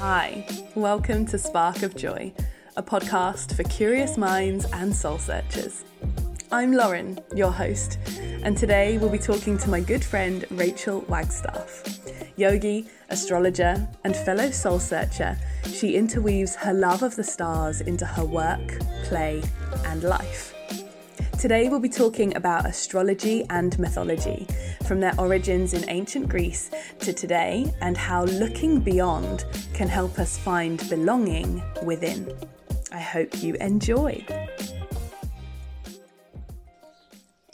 Hi, welcome to Spark of Joy, a podcast for curious minds and soul searchers. I'm Lauren, your host, and today we'll be talking to my good friend Rachel Wagstaff. Yogi, astrologer, and fellow soul searcher, she interweaves her love of the stars into her work, play, and life. Today we'll be talking about astrology and mythology, from their origins in ancient Greece to today, and how looking beyond can help us find belonging within. I hope you enjoy.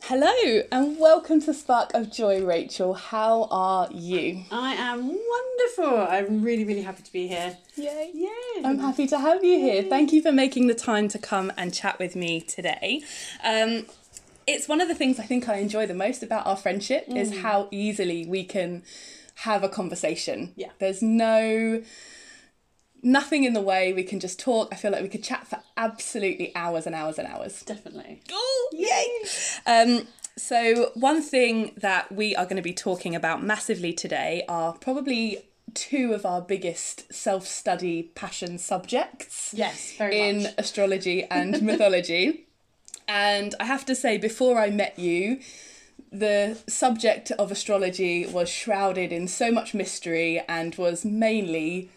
Hello and welcome to Spark of Joy, Rachel. How are you? I am wonderful. I'm really, really happy to be here. Yay. Yay. I'm happy to have you here. Thank you for making the time to come and chat with me today. Um, it's one of the things I think I enjoy the most about our friendship is how easily we can have a conversation. Yeah. There's no nothing in the way. We can just talk. I feel like we could chat for absolutely hours and hours and hours. Definitely. Oh, yay! Um, so, one thing that we are going to be talking about massively today are probably two of our biggest self study passion subjects Yes, very in much. astrology and mythology. And I have to say, before I met you, the subject of astrology was shrouded in so much mystery and was mainly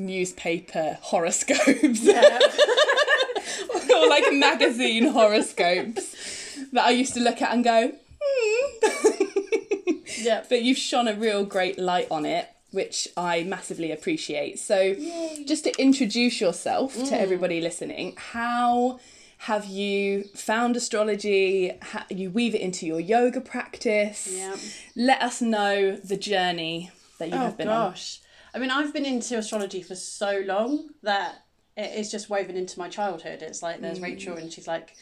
newspaper horoscopes or like magazine horoscopes that I used to look at and go, hmm. Yeah. but you've shone a real great light on it, which I massively appreciate. So, just to introduce yourself Mm. to everybody listening, how have you found astrology? How, you weave it into your yoga practice. Yeah. Let us know the journey that you Oh have been on. I mean, I've been into astrology for so long that it is just woven into my childhood. It's like there's Rachel and she's like,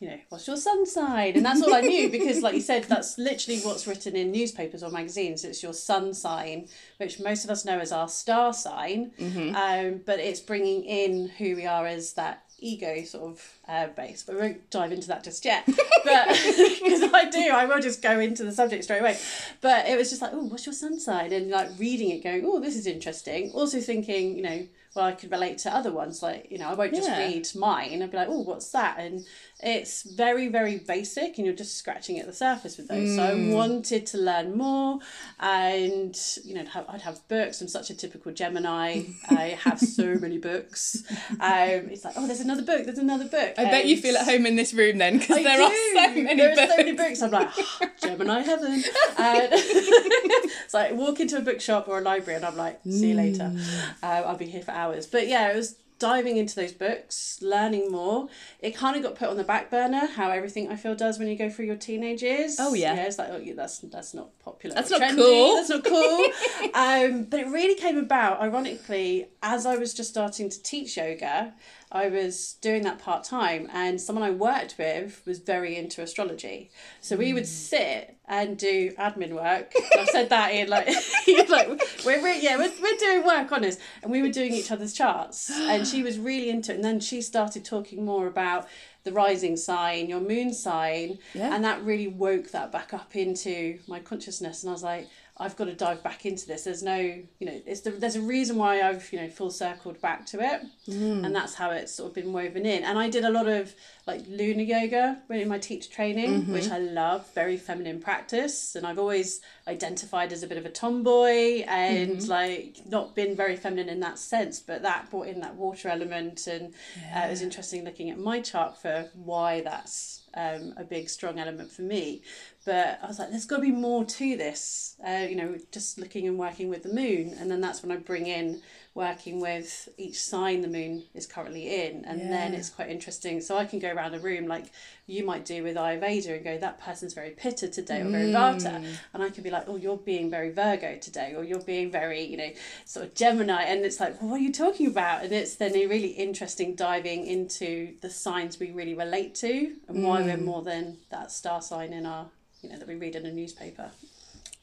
you know, what's your sun sign? And that's all I knew because, like you said, that's literally what's written in newspapers or magazines. It's your sun sign, which most of us know as our star sign, um, but it's bringing in who we are as that ego sort of uh, base. But we won't dive into that just yet. But because I do, I will just go into the subject straight away. But it was just like, oh, what's your sun sign? And like reading it, going, oh, this is interesting. Also thinking, you know, well, I could relate to other ones. Like, you know, I won't just Yeah. read mine. I'd be like, oh, what's that? And it's very, very basic, and you're just scratching at the surface with those. So I wanted to learn more, and you know, have, I'd have books. I'm such a typical Gemini. I have so many books. Um, it's like, oh, there's another book. There's another book. I bet you feel at home in this room then, because there do. are so many there books. are so many books. I'm like, Gemini heaven. And it's like, walk into a bookshop or a library and I'm like, see you later. Uh, I'll be here for hours. But yeah, it was diving into those books, learning more. It kind of got put on the back burner, how everything I feel does when you go through your teenage years. Oh, yeah. Yeah, it's like, oh, yeah, that's, that's not popular. That's not trendy, cool. That's not cool. um, but it really came about, ironically, as I was just starting to teach yoga. I was doing that part time, and someone I worked with was very into astrology. So we Hmm. would sit and do admin work. I've said that in like, like we're, we're yeah we're, we're doing work on this, and we were doing each other's charts. And she was really into it, and then she started talking more about the rising sign, your moon sign, Yeah. and that really woke that back up into my consciousness. And I was like, I've got to dive back into this. There's no, you know, it's the, there's a reason why I've, you know, full circled back to it, hmm. and that's how it's sort of been woven in. And I did a lot of like lunar yoga in my teacher training, which I love, very feminine practice, and I've always identified as a bit of a tomboy and like not been very feminine in that sense, but that brought in that water element, and uh, it was interesting looking at my chart for why that's um, a big strong element for me. But I was like, there's got to be more to this. Uh, you know, just looking and working with the moon, and then that's when I bring in working with each sign the moon is currently in, and then it's quite interesting. So I can go around a room like you might do with Ayurveda and go, that person's very Pitta today or very Vata, mm. and I can be like, oh, you're being very Virgo today, or you're being very, you know, sort of Gemini, and it's like, well, what are you talking about? And it's then a really interesting diving into the signs we really relate to and why we're mm. more than that star sign in our, you know, that we read in a newspaper.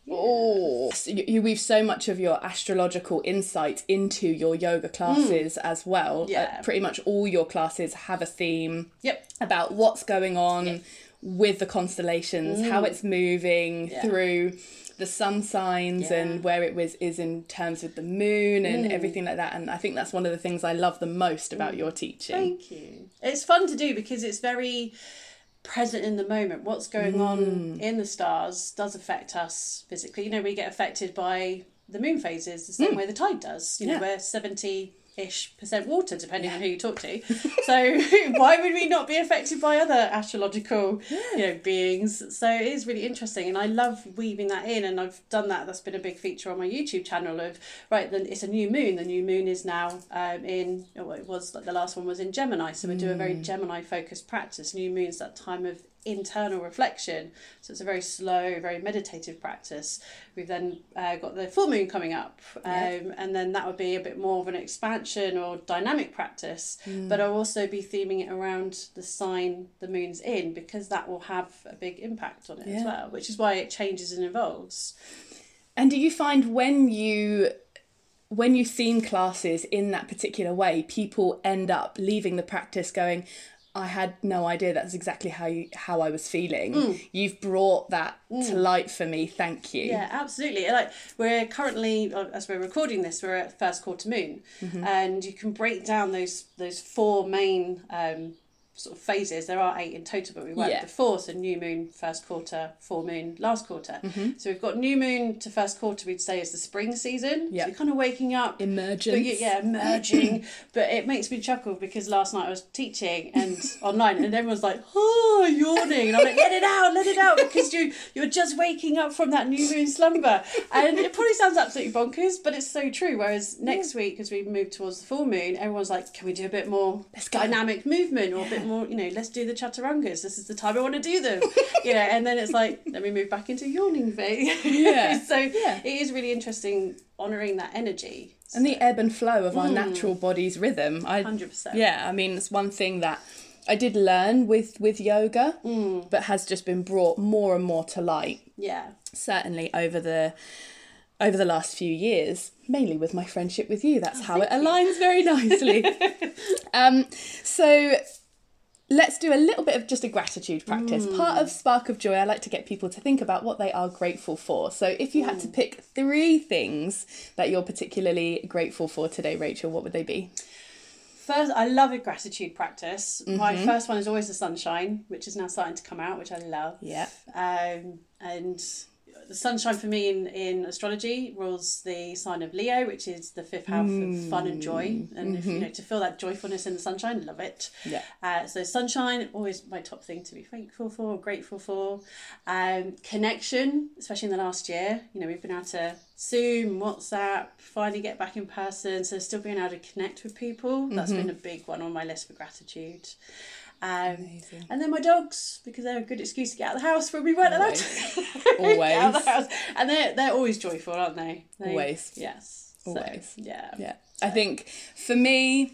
Oh, so you, you weave so much of your astrological insight into your yoga classes as well. Hmm. Yeah. Uh, pretty much all your classes have a theme Yep. about what's going on with the constellations, how it's moving Mm. Yeah. through the sun signs Yeah. and where it was is in terms of the moon and everything like that. And I think that's one of the things I love the most about your teaching. Thank you. It's fun to do because it's very present in the moment. What's going on mm. in the stars does affect us physically. You know, we get affected by the moon phases the same mm. way the tide does. You know, Yeah. we're 70 ish percent water depending on who you talk to. So why would we not be affected by other astrological you know beings? So it is really interesting and I love weaving that in and I've done that. That's been a big feature on my YouTube channel of right then it's a new moon. The new moon is now um, in oh, it was like the last one was in Gemini. So we do a very Gemini focused practice. New moon's that time of internal reflection. So it's a very slow, very meditative practice. We've then uh, got the full moon coming up, um, and then that would be a bit more of an expansion or dynamic practice. But I'll also be theming it around the sign the moon's in because that will have a big impact on it Yeah. as well, which is why it changes and evolves. And do you find when you when you theme classes in that particular way, people end up leaving the practice going, I had no idea that's exactly how you, how I was feeling. You've brought that to light for me. Thank you. Yeah, absolutely. Like we're currently, uh, as we're recording this, we're at first quarter moon, and you can break down those those four main um, sort of phases. There are eight in total, but we work Yeah. the four. So new moon, first quarter, full moon, last quarter. Mm-hmm. So we've got new moon to first quarter. We'd say is the spring season. Yeah. So you're kind of waking up. Emergence. But yeah, yeah, merging. but it makes me chuckle because last night I was teaching and online, and everyone's like, "Oh, yawning," and I'm like, "Let it out, let it out," because you you're just waking up from that new moon slumber, and it probably sounds absolutely bonkers, but it's so true. Whereas next week, as we move towards the full moon, everyone's like, "Can we do a bit more go." dynamic movement or a bit more, you know, let's do the chaturangas. This is the time I want to do them, you know." And then it's like, let me move back into yawning phase. Yeah. so Yeah. it is really interesting honouring that energy. and the ebb and flow of our natural body's rhythm. I, 100%. Yeah, I mean, it's one thing that I did learn with with yoga, but has just been brought more and more to light. Yeah. Certainly over the over the last few years, mainly with my friendship with you. That's how it aligns very nicely. um, so let's do a little bit of just a gratitude practice. Part of Spark of Joy, I like to get people to think about what they are grateful for. So if you had to pick three things that you're particularly grateful for today, Rachel, what would they be? First, I love a gratitude practice. My Mm-hmm. first one is always the sunshine, which is now starting to come out, which I love. Yeah. Um, and the sunshine for me in, in astrology rules the sign of Leo, which is the fifth house of fun and joy. And if you know to feel that joyfulness in the sunshine, love it. Mm-hmm. Yeah. Uh, so sunshine, always my top thing to be thankful for, grateful for. Um, connection, especially in the last year. You know, we've been able to Zoom, WhatsApp, finally get back in person. So still being able to connect with people. That's Mm-hmm. been a big one on my list for gratitude. Um, and then my dogs, because they're a good excuse to get out of the house when we weren't allowed to Always. get out of the house. And they're, they're always joyful, aren't they? They- Always. Yes. Always. So, yeah. Yeah. I think for me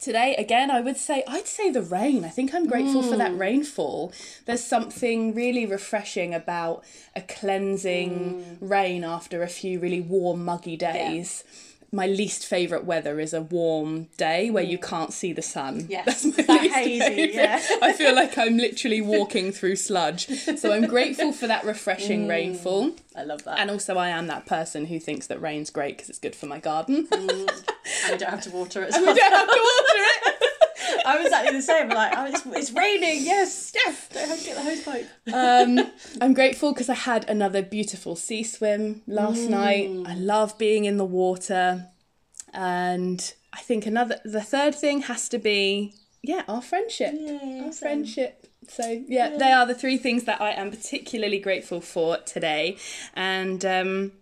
today again I would say I'd say the rain. I think I'm grateful for that rainfall. There's something really refreshing about a cleansing rain after a few really warm muggy days. My least favourite weather is a warm day where you mm. can't see the sun. Yes, That's my that least hazy, favourite. yeah. I feel like I'm literally walking through sludge. So I'm grateful for that refreshing mm. rainfall. I love that. And also, I am that person who thinks that rain's great because it's good for my garden. Mm. and we don't have to water it. we don't have to water it. I was exactly the same. Like, oh, it's, it's raining. Yes, yes. Don't have to get the hose pipe. Um, I'm grateful because I had another beautiful sea swim last night. I love being in the water, and I think another the third thing has to be yeah our friendship, Yeah, our same. friendship. So yeah, they are the three things that I am particularly grateful for today, and um,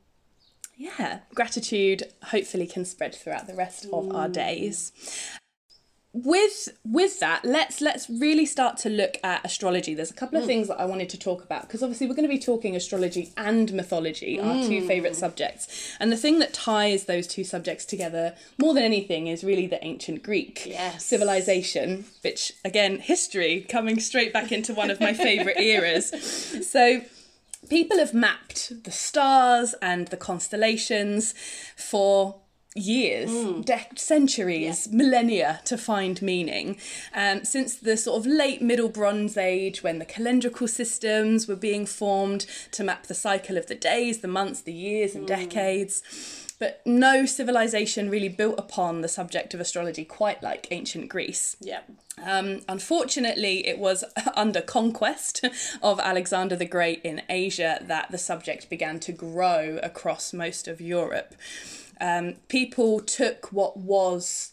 yeah, gratitude hopefully can spread throughout the rest of our days. With with that, let's let's really start to look at astrology. There's a couple of hmm. things that I wanted to talk about because obviously we're going to be talking astrology and mythology, our two hmm. favorite subjects. And the thing that ties those two subjects together more than anything is really the ancient Greek Yes. civilization, which again, history coming straight back into one of my favorite eras. So people have mapped the stars and the constellations for years, dec- centuries, millennia to find meaning. Um, since the sort of late Middle Bronze Age, when the calendrical systems were being formed to map the cycle of the days, the months, the years, and decades. But no civilization really built upon the subject of astrology quite like ancient Greece. Yeah. Um, unfortunately, it was under conquest of Alexander the Great in Asia that the subject began to grow across most of Europe. Um, people took what was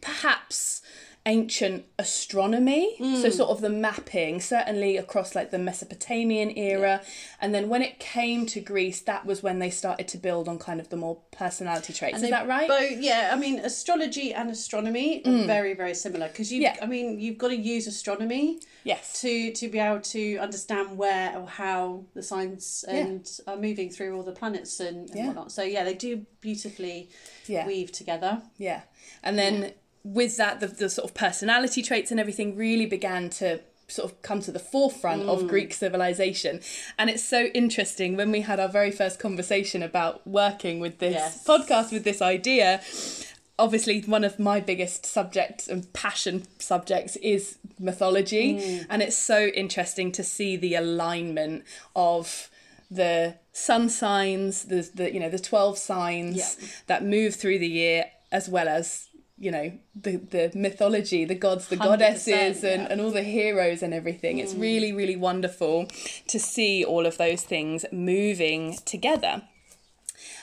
perhaps ancient astronomy so mm. sort of the mapping certainly across like the mesopotamian era and then when it came to greece that was when they started to build on kind of the more personality traits is that right Both, yeah, I mean, astrology and astronomy are mm. very, very similar because you. Yeah. I mean, you've got to use astronomy yes to to be able to understand where or how the signs and are moving through all the planets and, and Yeah. whatnot. So yeah, they do beautifully Yeah. weave together. Yeah. And then with that, the, the sort of personality traits and everything really began to sort of come to the forefront Mm. of Greek civilization. And it's so interesting when we had our very first conversation about working with this Yes. podcast with this idea. Obviously, one of my biggest subjects and passion subjects is mythology. Mm. And it's so interesting to see the alignment of the sun signs, the, the you know, the 12 signs Yeah. that move through the year, as well as you know the the mythology, the gods, the goddesses, and, yeah. Mm. and all the heroes and everything. It's really really wonderful to see all of those things moving together.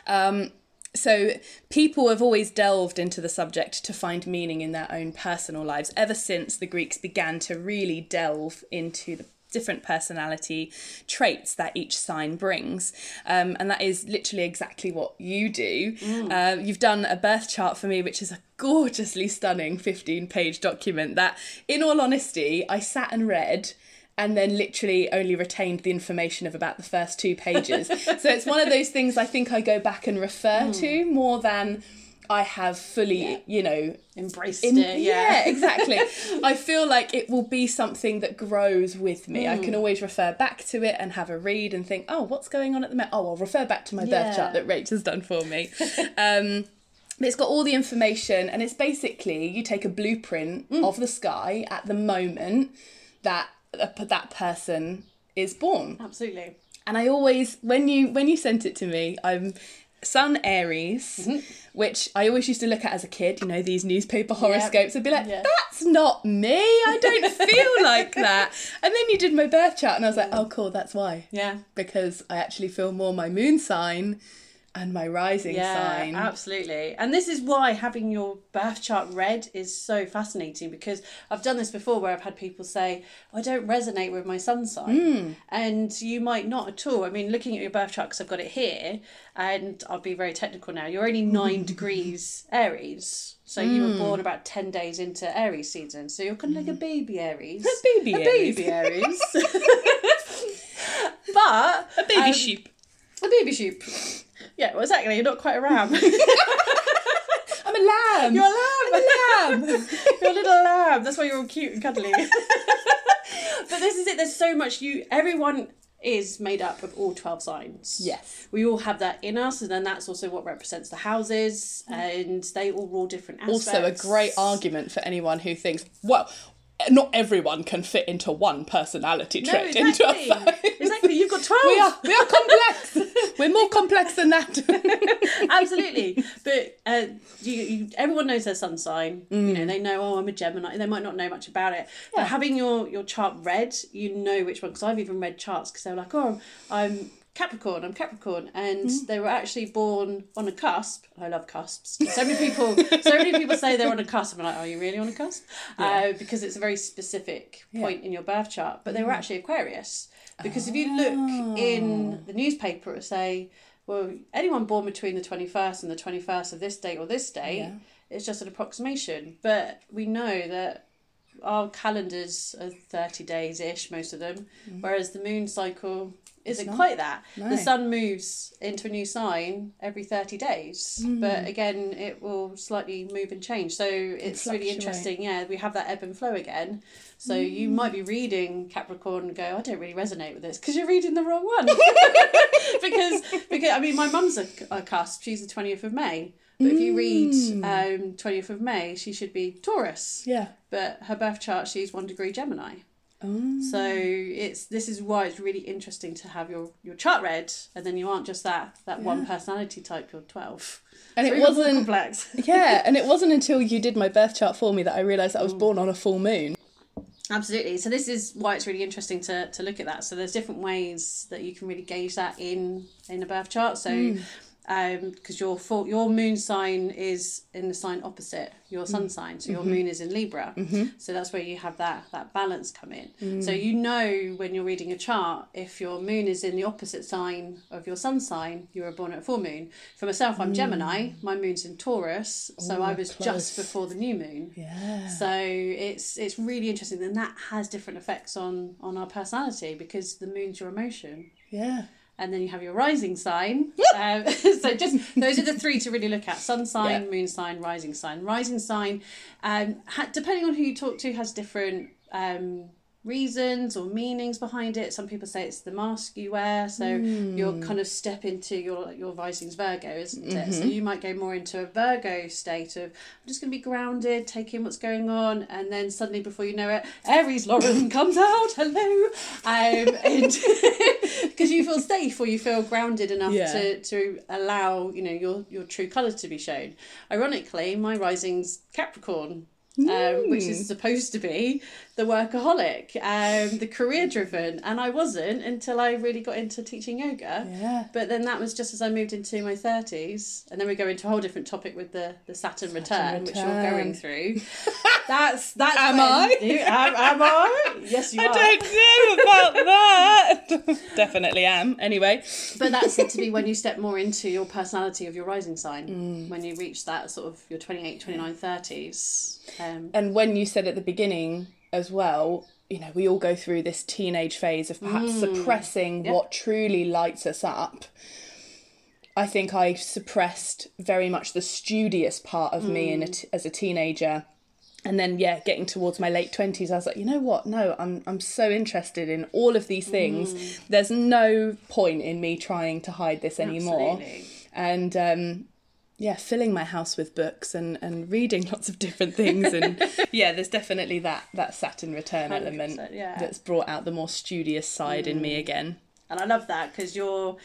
Um, so people have always delved into the subject to find meaning in their own personal lives ever since the Greeks began to really delve into the different personality traits that each sign brings. Um, and that is literally exactly what you do. Uh, you've done a birth chart for me which is a gorgeously stunning 15 page document that in all honesty i sat and read and then literally only retained the information of about the first two pages. so it's one of those things I think I go back and refer to more than I have fully, Yeah. you know, Embraced in- it, yeah. exactly. I feel like it will be something that grows with me. I Mm. can always refer back to it and have a read and think, oh, what's going on at the moment? Oh, I'll refer back to my birth chart that Rach has done for me. um, but it's got all the information, and it's basically you take a blueprint Mm. of the sky at the moment that uh, that person is born. Absolutely. And I always when you when you sent it to me, I'm Sun Aries, Mm-hmm. which I always used to look at as a kid, you know, these newspaper horoscopes. I'd be like, that's not me. I don't feel like that. And then you did my birth chart, and I was like, oh, cool, that's why. Yeah. Because I actually feel more my moon sign and my rising Yeah, sign. absolutely. And this is why having your birth chart read is so fascinating because I've done this before where I've had people say, I don't resonate with my sun sign. Hmm. And you might not at all. I mean, looking at your birth chart, because I've got it here, and I'll be very technical now, you're only nine degrees Aries. So you Hmm. were born about 10 days into Aries season. So you're kind of like a baby Aries. A baby a Aries. baby Aries. but a baby um, sheep. a baby sheep. Yeah, well, exactly. You're not quite a ram. I'm a lamb. You're a lamb. I'm a lamb. You're a little lamb. That's why you're all cute and cuddly. but this is it. There's so much. You. Everyone is made up of all 12 signs. yes. We all have that in us, and then that's also what represents the houses, mm. and they all rule different aspects. Also, a great argument for anyone who thinks, well, not everyone can fit into one personality No, trait exactly. into a phone. exactly. You've got 12. We are we are complex. We're more complex than that. Absolutely. But uh, you, you, everyone knows their sun sign. You Mm. know, they know, oh, I'm a Gemini. They might not know much about it. But having your, your chart read, you know which one. Because I've even read charts because they're like, oh, I'm Capricorn, I'm Capricorn. And Mm. they were actually born on a cusp. I love cusps. So many people so many people say they're on a cusp. I'm like, are you really on a cusp? Uh, because it's a very specific point in your birth chart. But they Mm. were actually Aquarius. Because if you look Oh. in the newspaper, it say, well, anyone born between the 21st and the 21st of this date or this date, Yeah. it's just an approximation. But we know that our calendars are 30 days ish, most of them, whereas the moon cycle isn't quite that. No. The sun moves into a new sign every 30 days, but again, it will slightly move and change. So it's really interesting. Yeah, we have that ebb and flow again. So you might be reading Capricorn and go, I don't really resonate with this because you're reading the wrong one. because because I mean, my mum's a, a cusp. She's the twentieth of May. But if you read um, 20th of May, she should be Taurus. Yeah. But her birth chart, she's one degree Gemini. Oh. So it's this is why it's really interesting to have your, your chart read, and then you aren't just that that one personality type. You're twelve, And So it wasn't complex. Yeah, and it wasn't until you did my birth chart for me that I realised that I was mm. born on a full moon. Absolutely. So this is why it's really interesting to, to look at that. So there's different ways that you can really gauge that in in a birth chart. So mm. Um, because your full, your moon sign is in the sign opposite your sun mm. sign, so your mm-hmm. moon is in Libra. Mm-hmm. So that's where you have that that balance come in. Mm. So you know when you're reading a chart if your moon is in the opposite sign of your sun sign, you were born at full moon. For myself, I'm Gemini. Mm. My moon's in Taurus, so I was close. just before the new moon. Yeah. So it's it's really interesting, and that has different effects on on our personality because the moon's your emotion, Yeah. And then you have your rising sign. um, so just those are the three to really look at: sun sign, moon sign, rising sign. Rising sign, um, ha- depending on who you talk to, has different. Um, reasons or meanings behind it. Some people say it's the mask you wear so you'll kind of step into your your rising's virgo isn't it? So you might go more into a virgo state of i'm just going to be grounded take in what's going on and then suddenly before you know it aries lauren comes out. Hello. Um and because you feel safe or you feel grounded enough Yeah. to to allow you know your your true colors to be shown ironically my rising's capricorn um, which is supposed to be the workaholic, um, the career driven, and I wasn't until I really got into teaching yoga. Yeah. But then that was just as I moved into my thirties, and then we go into a whole different topic with the the Saturn, return, which you're going through. That's that's Am when I? You, am, am I? Yes, you are. I don't know about that. Definitely am. Anyway. But that's it to be when you step more into your personality of your rising sign, Mm. when you reach that sort of your 28, 29, 30s. Um, And when you said at the beginning as well, you know, we all go through this teenage phase of perhaps suppressing what truly lights us up. I think I suppressed very much the studious part of me in a t- as a teenager. And then, yeah, getting towards my late twenties, I was like, you know what? No, I'm I'm so interested in all of these things. There's no point in me trying to hide this anymore. Absolutely. And um, yeah, filling my house with books and, and reading lots of different things. And yeah, there's definitely that that Saturn return element yeah. that's brought out the more studious side in me mm. again. and I love that because you're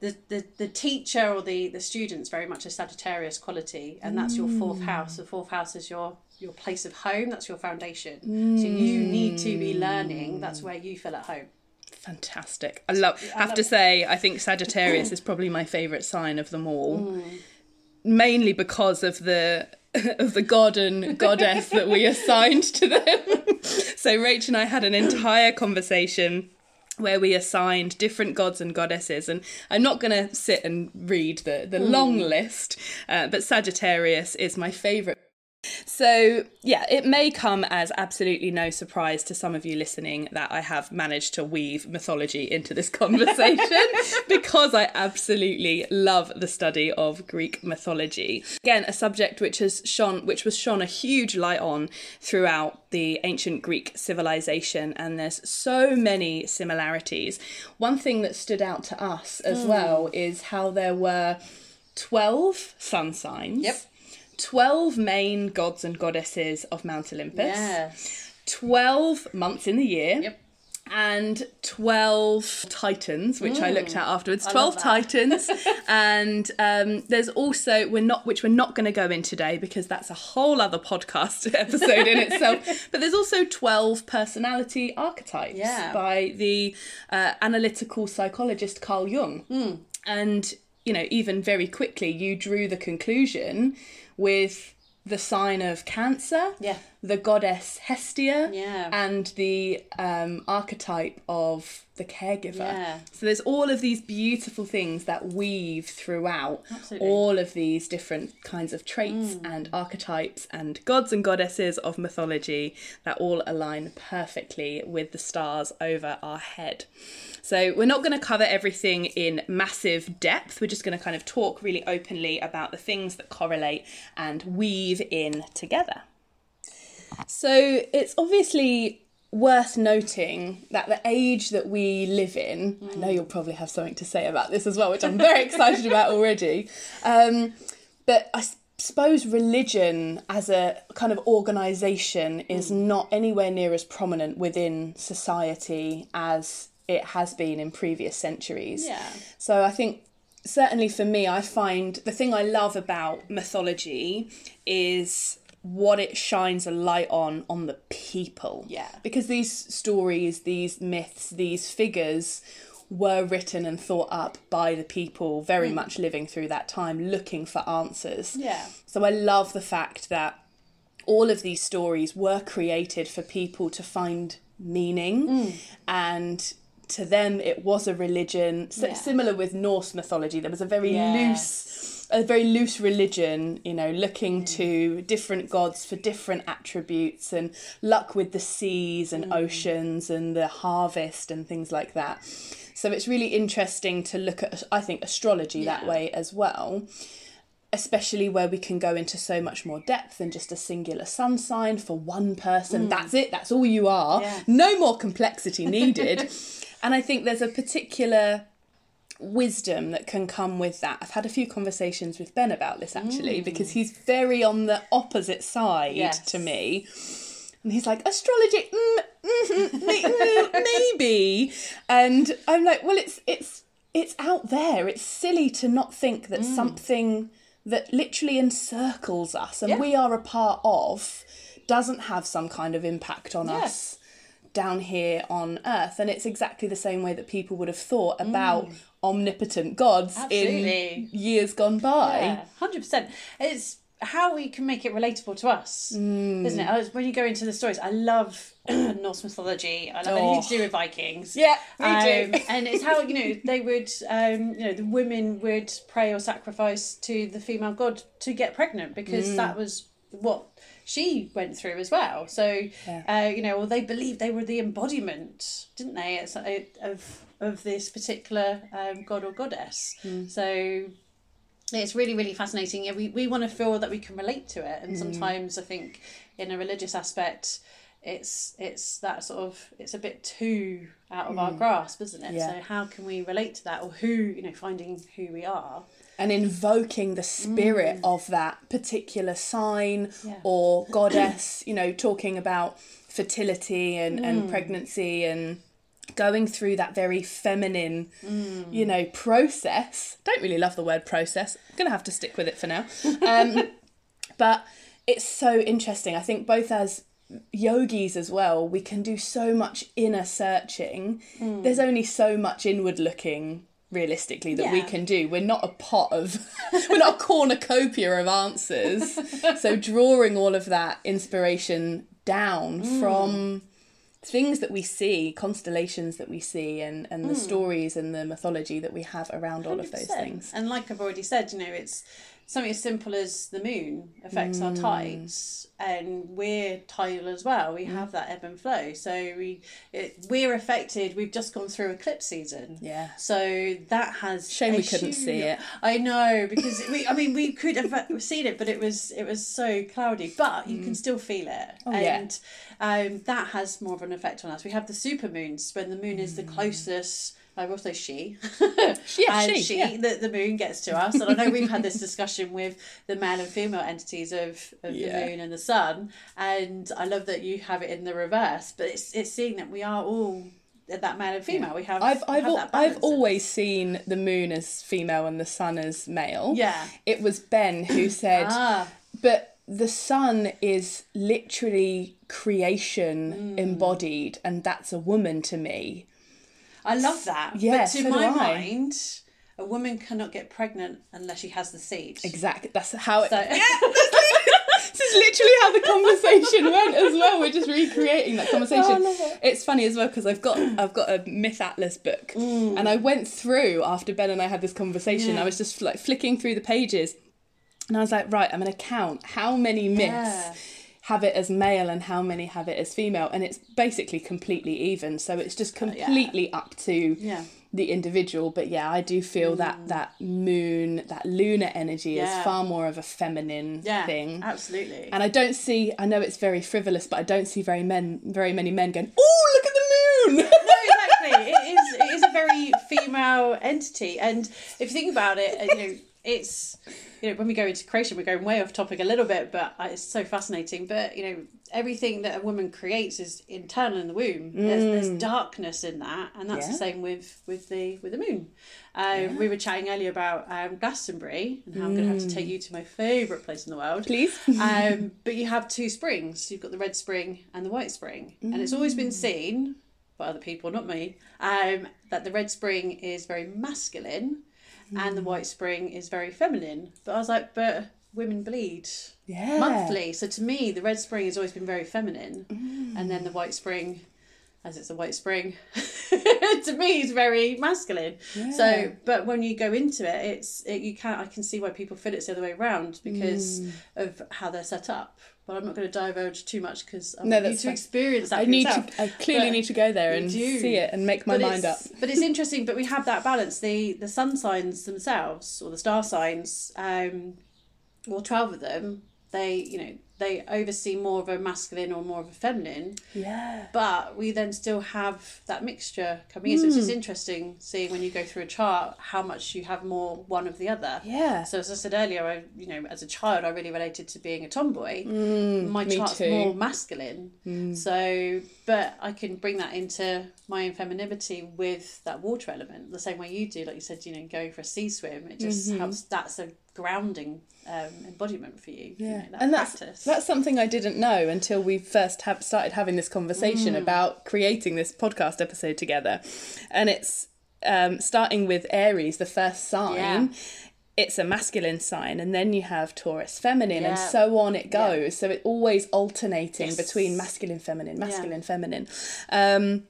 the, the the teacher or the the student's very much a Sagittarius quality, and that's your fourth house. The fourth house is your your place of home. That's your foundation. So you need to be learning. That's mm. where you feel at home. Fantastic. I love have to say I think Sagittarius is probably my favourite sign of them all. Mm. Mainly because of the of the god and goddess that we assigned to them. so Rach and I had an entire conversation where we assigned different gods and goddesses and i'm not going to sit and read the, the long list uh, but sagittarius is my favourite so, yeah, it may come as absolutely no surprise to some of you listening that I have managed to weave mythology into this conversation because I absolutely love the study of Greek mythology. Again, a subject which has shone which was shone a huge light on throughout the ancient Greek civilization and there's so many similarities. One thing that stood out to us as hmm. well is how there were 12 sun signs. Yep. 12 main gods and goddesses of Mount Olympus, Yes. 12 months in the year, Yep. and 12 titans, which I looked at afterwards. 12 titans. and um, there's also, we're not, which we're not going to go in today because that's a whole other podcast episode in itself. But there's also 12 personality archetypes Yeah. by the uh, analytical psychologist Carl Jung. And, you know, even very quickly, you drew the conclusion with the sign of Cancer, Yeah. The goddess Hestia, Yeah. and the um, archetype of the caregiver. Yeah. So there's all of these beautiful things that weave throughout Absolutely. all of these different kinds of traits and archetypes and gods and goddesses of mythology that all align perfectly with the stars over our head. So we're not going to cover everything in massive depth. We're just going to kind of talk really openly about the things that correlate and weave in together. So it's obviously worth noting that the age that we live in, I know you'll probably have something to say about this as well, which I'm very excited about already. Um, but I suppose religion as a kind of organization is not anywhere near as prominent within society as it has been in previous centuries. Yeah. So I think certainly for me, I find the thing I love about mythology is what it shines a light on on the people. Yeah. Because these stories, these myths, these figures were written and thought up by the people very hmm. much living through that time looking for answers. Yeah. So I love the fact that all of these stories were created for people to find meaning hmm. and to them it was a religion S- Yeah. similar with Norse mythology there was a very loose a very loose religion you know looking to different gods for different attributes and luck with the seas and oceans and the harvest and things like that so it's really interesting to look at i think astrology that way as well especially where we can go into so much more depth than just a singular sun sign for one person. That's it, that's all you are. Mm. Yeah. No more complexity needed. and I think there's a particular wisdom that can come with that. I've had a few conversations with Ben about this actually because he's very on the opposite side Mm. Yes. to me. And he's like, astrology, mm, mhm, mm, maybe. And I'm like, well, it's it's it's out there. It's silly to not think that Mm. something that literally encircles us and Yeah. we are a part of doesn't have some kind of impact on us down here on earth. And it's exactly the same way that people would have thought about omnipotent gods. Absolutely. in years gone by. Yeah, hundred percent. It's how we can make it relatable to us, Mm. isn't it? When you go into the stories, I love Norse mythology. I love anything to do with Vikings. Yeah, me Um, too. and it's how you know they would, um, you know, the women would pray or sacrifice to the female god to get pregnant because Mm. that was what she went through as well. So, Yeah. uh, you know, well, they believed they were the embodiment, didn't they, it's, uh, of of this particular um, god or goddess. Mm. So it's really really fascinating yeah, we, we want to feel that we can relate to it Mm. and sometimes i think in a religious aspect it's it's that sort of it's a bit too out of our grasp isn't it Mm. Yeah. so how can we relate to that or who you know finding who we are and invoking the spirit of that particular sign Mm. Yeah. or goddess, you know, talking about fertility and, Mm. and pregnancy and going through that very feminine, Mm. you know, process. Don't really love the word process. I'm going to have to stick with it for now. Um, but it's so interesting. I think both as yogis as well, we can do so much inner searching. Hmm. There's only so much inward looking realistically that we can do. We're not a pot of we're not a cornucopia of answers. so drawing all of that inspiration down Hmm. from things that we see, constellations that we see and, and Hmm. the stories and the mythology that we have around all of those things. and like i've already said you know it's something as simple as the moon affects our Mm. tides and we're tidal as well Mm. we have that ebb and flow so we it, we're affected we've just gone through eclipse season Yeah. So that has Shame we couldn't see it. I know because we. I mean, we could have seen it, but it was it was so cloudy. But you can still feel it, Mm. Oh, yeah. and um, that has more of an effect on us. We have the super moons when the moon is the closest. I will say she. Mm. Yeah, and she, yeah. the, the moon gets to us. And I know we've had this discussion with the male and female entities of, of Yeah. the moon and the sun. And I love that you have it in the reverse. But it's it's seeing that we are all that male and female. We have I've I've have that I've always seen the moon as female and the sun as male. Yeah. It was Ben who said Ah. but the sun is literally creation Hmm. embodied and that's a woman to me. I love that. Yeah, but to so my mind, a woman cannot get pregnant unless she has the seed. Exactly. That's how it So, This is literally how the conversation went as well. We're just recreating that conversation. Oh, I love it. It's funny as well because I've got I've got a Myth Atlas book, and I went through after Ben and I had this conversation. Mm. Yeah. I was just like flicking through the pages, and I was like, right, I'm going to count how many myths Yeah. Have it as male and how many have it as female, and it's basically completely even. So it's just oh, completely up to Yeah. the individual. But yeah, I do feel that mm. that moon, that lunar energy Yeah. is far more of a feminine yeah, thing. absolutely. And I don't see. I know it's very frivolous, but I don't see very men, very many men going, "Oh, look at the moon." no, exactly. It is. It is a very female entity, and if you think about it, you know, it's you know when we go into creation we're going way off topic a little bit but uh, it's so fascinating. But you know everything that a woman creates is internal in the womb. There's, there's darkness in that and that's Yeah. the same with with the with the moon. Um, we were chatting earlier about um, glastonbury and how i'm going to have to take you to my favorite place in the world. Please. um, but you have two springs. You've got the red spring and the white spring, and it's always been seen by other people, not me, um, that the red spring is very masculine, and the white spring is very feminine. But I was like, but women bleed Yeah. monthly, so to me, the red spring has always been very feminine, and then the white spring. As it's a white spring, to me, is very masculine. Yeah. So, but when you go into it, it's it, you can't. I can see why people feel it's the other way around because Mm. of how they're set up. But I'm not going to divulge too much because I No, that's to fine. experience that. I need yourself. to. I clearly But- need to go there and see it and make my but mind up. But it's interesting. But we have that balance. The the sun signs themselves, or the star signs, um, or twelve of them. They you know they oversee more of a masculine or more of a feminine. Yeah. But we then still have that mixture coming in. So it's Hmm. just interesting seeing when you go through a chart how much you have more one of the other. Yeah. So as I said earlier, I you know as a child I really related to being a tomboy. My Mm, me chart's too. Mm. more masculine. So, but I can bring that into my own femininity with that water element, the same way you do. Like you said, you know, going for a sea swim, it just Mm-hmm. helps. That's a grounding um, embodiment for you. you Yeah, know, that and that's practice. that's something I didn't know until we first have started having this conversation Mm. about creating this podcast episode together, and it's um, starting with Aries, the first sign. Yeah. It's a masculine sign, and then you have Taurus, feminine, and so on it goes. So it always alternating Yes. between masculine, feminine, masculine, feminine. Um,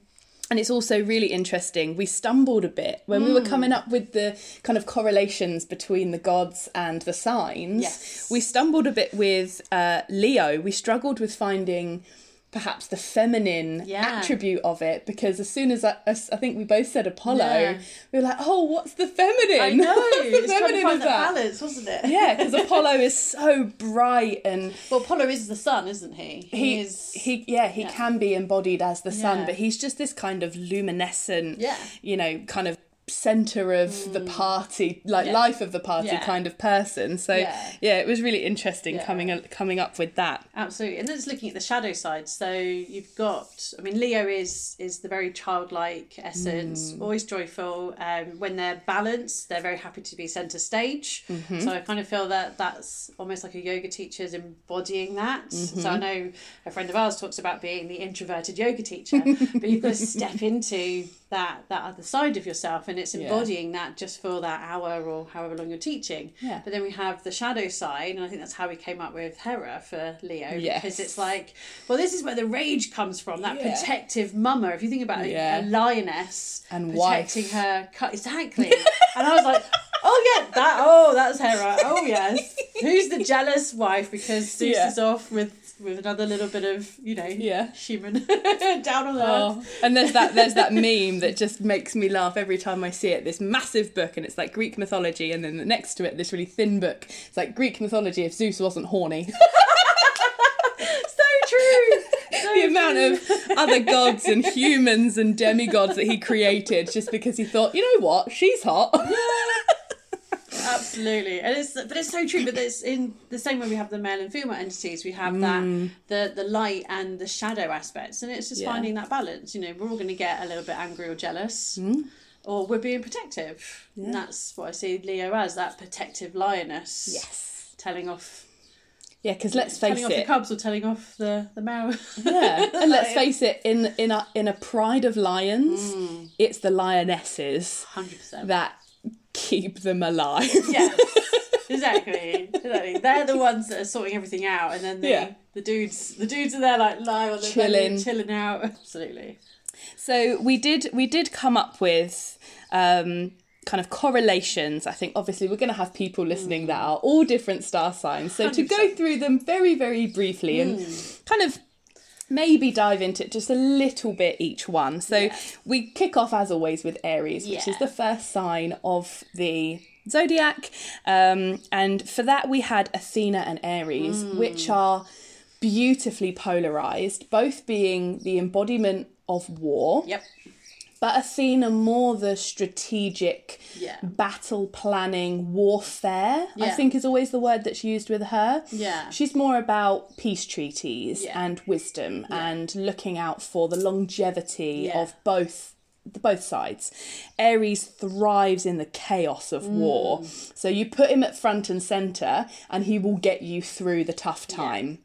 and it's also really interesting. We stumbled a bit when Mm. we were coming up with the kind of correlations between the gods and the signs. Yes. We stumbled a bit with uh, Leo. We struggled with finding perhaps the feminine Yeah. attribute of it because as soon as I, as I think we both said Apollo, Yeah. we were like, oh, what's the feminine? I know. The it's trying feminine find of that that? balance, wasn't it? Yeah, because Apollo is so bright and Well, Apollo is the sun, isn't he? he is. he yeah he yeah. can be embodied as the sun but he's just this kind of luminescent Yeah. you know kind of center of the party like Mm. Yeah. life of the party Yeah. kind of person so Yeah. yeah, it was really interesting coming coming up with that Absolutely, and then it's looking at the shadow side. So you've got, I mean, Leo is is the very childlike essence, Mm. always joyful. Um, when they're balanced, they're very happy to be centre stage. Mm-hmm. So I kind of feel that that's almost like a yoga teacher's embodying that. So I Mm-hmm. know a friend of ours talks about being the introverted yoga teacher, but you've got to step into that that other side of yourself, and it's Yeah. embodying that just for that hour or however long you're teaching. Yeah. But then we have the shadow side, and I think that's how we came up with Hera for Leo Yes. because it's like, well, this is where the rage comes from. That Yeah. protective mama. If you think about Yeah. a, lioness And protecting wife. her, cut exactly. and I was like, oh yeah, that. Oh, that's Hera. Oh yes. Who's the jealous wife because Zeus Yeah. is off with with another little bit of you know Yeah. human down on oh, earth. Oh, and there's that there's that meme that just makes me laugh every time I see it. This massive book, and it's like Greek mythology, and then next to it, this really thin book. It's like Greek mythology if Zeus wasn't horny. So true. So the amount of other gods and humans and demigods that he created just because he thought, you know what, she's hot. Absolutely, and it's but it's so true. But it's in the same way we have the male and female entities. We have that mm. the the light and the shadow aspects, and it's just Yeah. finding that balance. You know, we're all going to get a little bit angry or jealous, mm. or we're being protective. And that's what I see Leo as that protective lioness. Yes. telling off Yeah, because let's face telling off the cubs or telling off the the male. Yeah, and let's face it. In in a in a pride of lions, mm. it's the lionesses Hundred percent. that keep them alive. Yes, exactly. exactly. They're the ones that are sorting everything out, and then the, Yeah. the dudes, the dudes are there like lie on the Chilling. chilling out. Absolutely. So we did we did come up with um, kind of correlations. I think obviously we're going to have people listening that are all different star signs. So to go through them very very briefly and kind of maybe dive into it just a little bit each one. So Yeah. we kick off as always with Aries, which is the first sign of the zodiac. Um, and for that we had Athena and Ares, which are beautifully polarized, both being the embodiment of war Yep. But Athena more the strategic Yeah. battle planning warfare. I think is always the word that's used with her. Yeah. She's more about peace treaties Yeah. and wisdom and looking out for the longevity Yeah. of both the both sides. Ares thrives in the chaos of war. Mm. So you put him at front and center and he will get you through the tough time.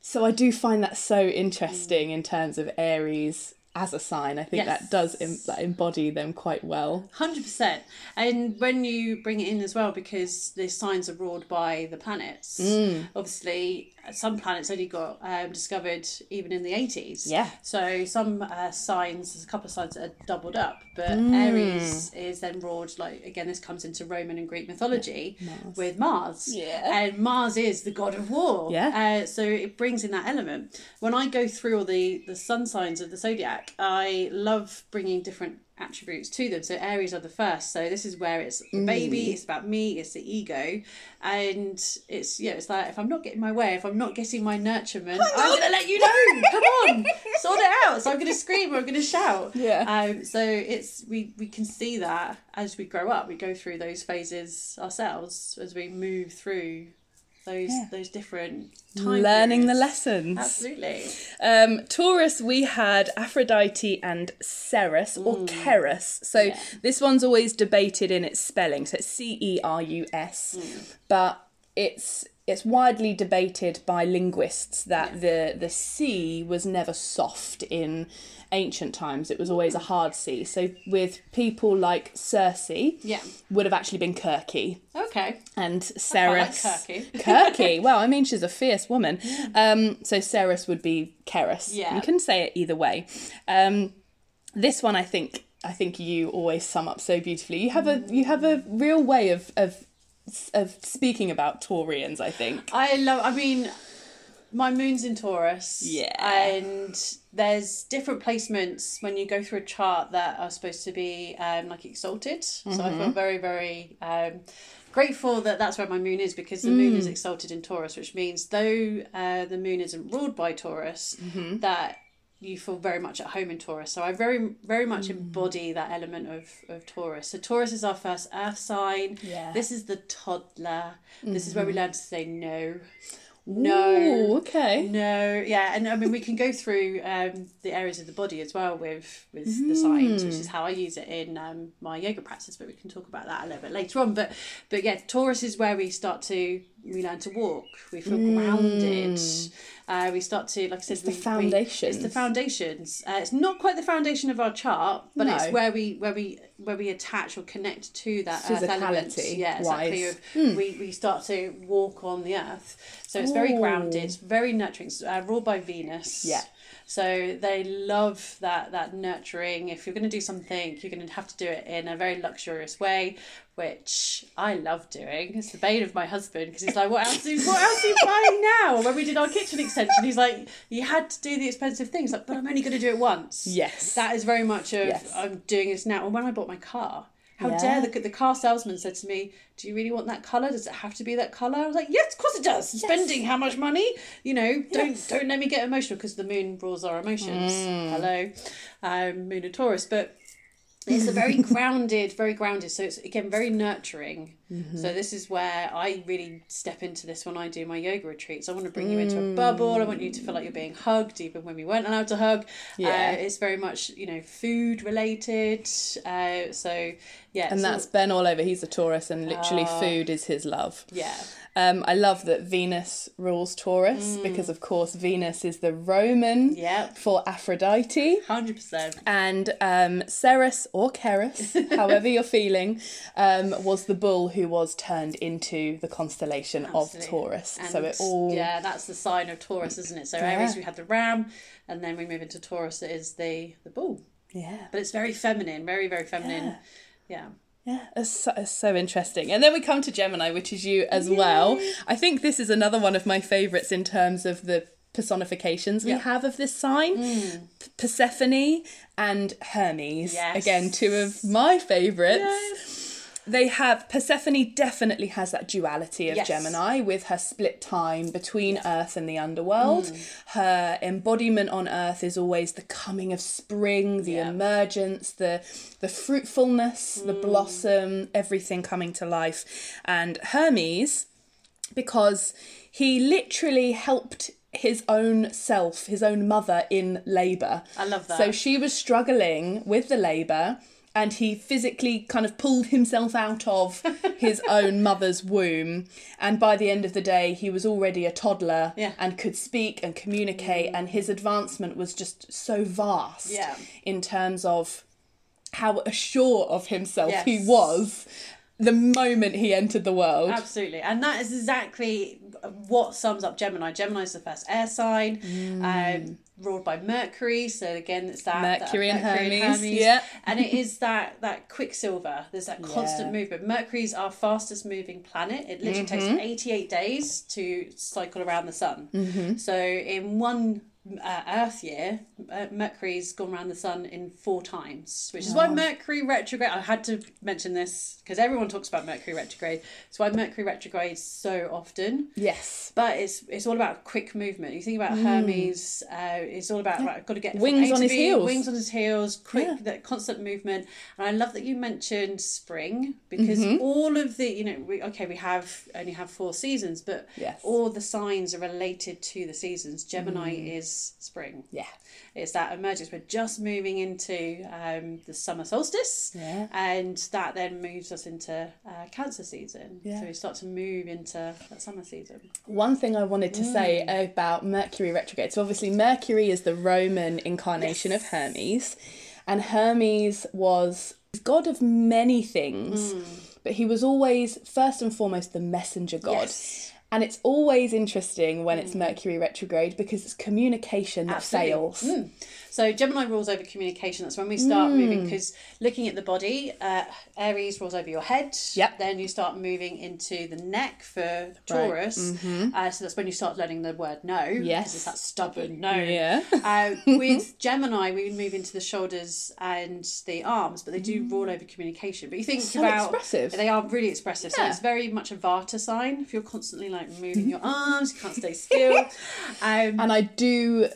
So I do find that so interesting in terms of Aries as a sign. I think Yes. that does em- that embody them quite well. Hundred percent, and when you bring it in as well, because the signs are ruled by the planets. Mm. Obviously, some planets only got um, discovered even in the eighties. Yeah. So some uh, signs, there's a couple of signs that are doubled up, but Mm. Aries is then ruled like again. This comes into Roman and Greek mythology with Mars. Yeah. and Mars is the god of war. Yeah. Uh, so it brings in that element. When I go through all the the sun signs of the zodiac, I love bringing different attributes to them. So Aries are the first. So this is where it's the baby, it's about me, it's the ego, and it's yeah, it's like if I'm not getting my way, if I'm not getting my nurturement, I'm gonna let you know. Come on, sort it out. So I'm gonna scream or I'm gonna shout. Yeah. Um. So it's we we can see that as we grow up, we go through those phases ourselves as we move through those those different time Learning the lessons. Absolutely. Um, Taurus, we had Aphrodite and Ceres or Keras. So this one's always debated in its spelling. So it's C E R U S, but it's it's widely debated by linguists that the the C was never soft in ancient times. It was always a hard C. So with people like Circe, Yeah. would have actually been Kirky Okay. and like Ceres. Kirky. Kirky. Well, I mean, she's a fierce woman. Um, so Ceres would be Keras. Yeah. You can say it either way. Um, this one, I think, I think you always sum up so beautifully. You have a you have a real way of of of speaking about Taurians. I think. I love. I mean, my moon's in Taurus. Yeah. And there's different placements when you go through a chart that are supposed to be um, like exalted. So I Mm-hmm. feel very, very um, grateful that that's where my moon is because the moon is Mm. exalted in Taurus, which means though uh, the moon isn't ruled by Taurus, Mm-hmm. that you feel very much at home in Taurus. So I very, very much Mm. embody that element of, of Taurus. So Taurus is our first earth sign. Yeah. This is the toddler. This is where we learn to say no. Ooh, No. okay. No, yeah, and I mean we can go through um, the areas of the body as well with with the signs, which is how I use it in um, my yoga practice. But we can talk about that a little bit later on. But but yeah, Taurus is where we start to we learn to walk. We feel grounded. Uh, we start to like I said, the we, we- it's the foundations. Uh, it's not quite the foundation of our chart, but No. it's where we where we where we attach or connect to that earth element. Yeah, exactly. Of, we we start to walk on the earth. So it's very Ooh. grounded, very nurturing. Uh, ruled by Venus. Yeah. So they love that that nurturing. If you're going to do something, you're going to have to do it in a very luxurious way, which I love doing. It's the bane of my husband because he's like, "What else? Are, what else are you buying now?" When we did our kitchen extension, he's like, "You had to do the expensive things." Like, but I'm only going to do it once. Yes. That is very much of Yes. I'm doing this now. Or when I bought my car. How Yeah. dare the, the car salesman said to me, "Do you really want that color? Does it have to be that color?" I was like, "Yes, of course it does. Spending how much money? You know, don't Yes. don't let me get emotional because the moon rules our emotions. Hello, um, moon and Taurus, but it's a very grounded, very grounded. So it's again very nurturing. So this is where I really step into this when I do my yoga retreats. I want to bring you into a bubble. I want you to feel like you're being hugged, even when we weren't allowed to hug. Yeah. Uh, it's very much you know food related. Uh, so yeah, And it's all- that's Ben all over. He's a Taurus, and literally food is his love. yeah. Um, I love that Venus rules Taurus because, of course, Venus is the Roman Yep. for Aphrodite. Hundred percent. And um, Ceres or Keras, however you're feeling, um, was the bull who was turned into the constellation of Taurus. And so it all yeah, that's the sign of Taurus, isn't it? So Yeah. Aries, we had the ram, and then we move into Taurus. It is the the bull, yeah. but it's very feminine, very very feminine. Yeah. Yeah, it's so, it's so interesting. And then we come to Gemini, which is you as well. I think this is another one of my favourites in terms of the personifications we Yeah. have of this sign mm. P- Persephone and Hermes. Yes. Again, two of my favourites. They have Persephone definitely has that duality of Yes. Gemini with her split time between Earth and the underworld. Mm. Her embodiment on Earth is always the coming of spring, the Yeah. emergence, the the fruitfulness, the mm. blossom, everything coming to life. And Hermes because he literally helped his own self, his own mother in labour. I love that. So she was struggling with the labour and he physically kind of pulled himself out of his own mother's womb and by the end of the day he was already a toddler Yeah. and could speak and communicate and his advancement was just so vast Yeah. in terms of how assured of himself he was the moment he entered the world. Absolutely, and that is exactly what sums up Gemini. Gemini is the first air sign, um, ruled by Mercury. So again, it's that that Mm. Mercury and Hermes, Hermes. yeah. and it is that that quicksilver. There's that constant Yeah. movement. Mercury's our fastest moving planet. It literally Mm-hmm. takes 88 days to cycle around the sun. Mm-hmm. So in one uh, Earth year, uh, Mercury's gone around the sun in four times, which is why Mercury retrograde. I had to mention this because everyone talks about Mercury retrograde. It's why Mercury retrogrades so often. Yes. But it's it's all about quick movement. You think about Hermes, uh, it's all about right, got to get Mm. Wings on his B, heels. wings on his heels, quick, Yeah. that constant movement. And I love that you mentioned spring because Mm-hmm. all of the you know we okay we have only have four seasons, but Yes. all the signs are related to the seasons. Gemini Mm. is spring. Yeah. It's that emergence. We're just moving into um, the summer solstice, Yeah. and that then moves us into uh, Cancer season. Yeah. So we start to move into that summer season. One thing I wanted to say Mm. about Mercury retrograde. So obviously Mercury is the Roman incarnation of Hermes, and Hermes was god of many things, Mm. but he was always first and foremost the messenger god. Yes. Mm. And it's always interesting when it's Mercury retrograde because it's communication that Absolutely. fails. Mm. So Gemini rules over communication. That's when we start Mm. moving because looking at the body, uh, Aries rules over your head. Yep. Then you start moving into the neck for Taurus. Uh, so that's when you start learning the word no. Mm-hmm. Yes. Because it's that stubborn no. Yeah. uh, with Gemini, we move into the shoulders and the arms, but they do rule over communication. But you think So about expressive. they are really expressive. Yeah. So it's very much a Vata sign. If you're constantly like moving your arms, you can't stay still. Um, And I do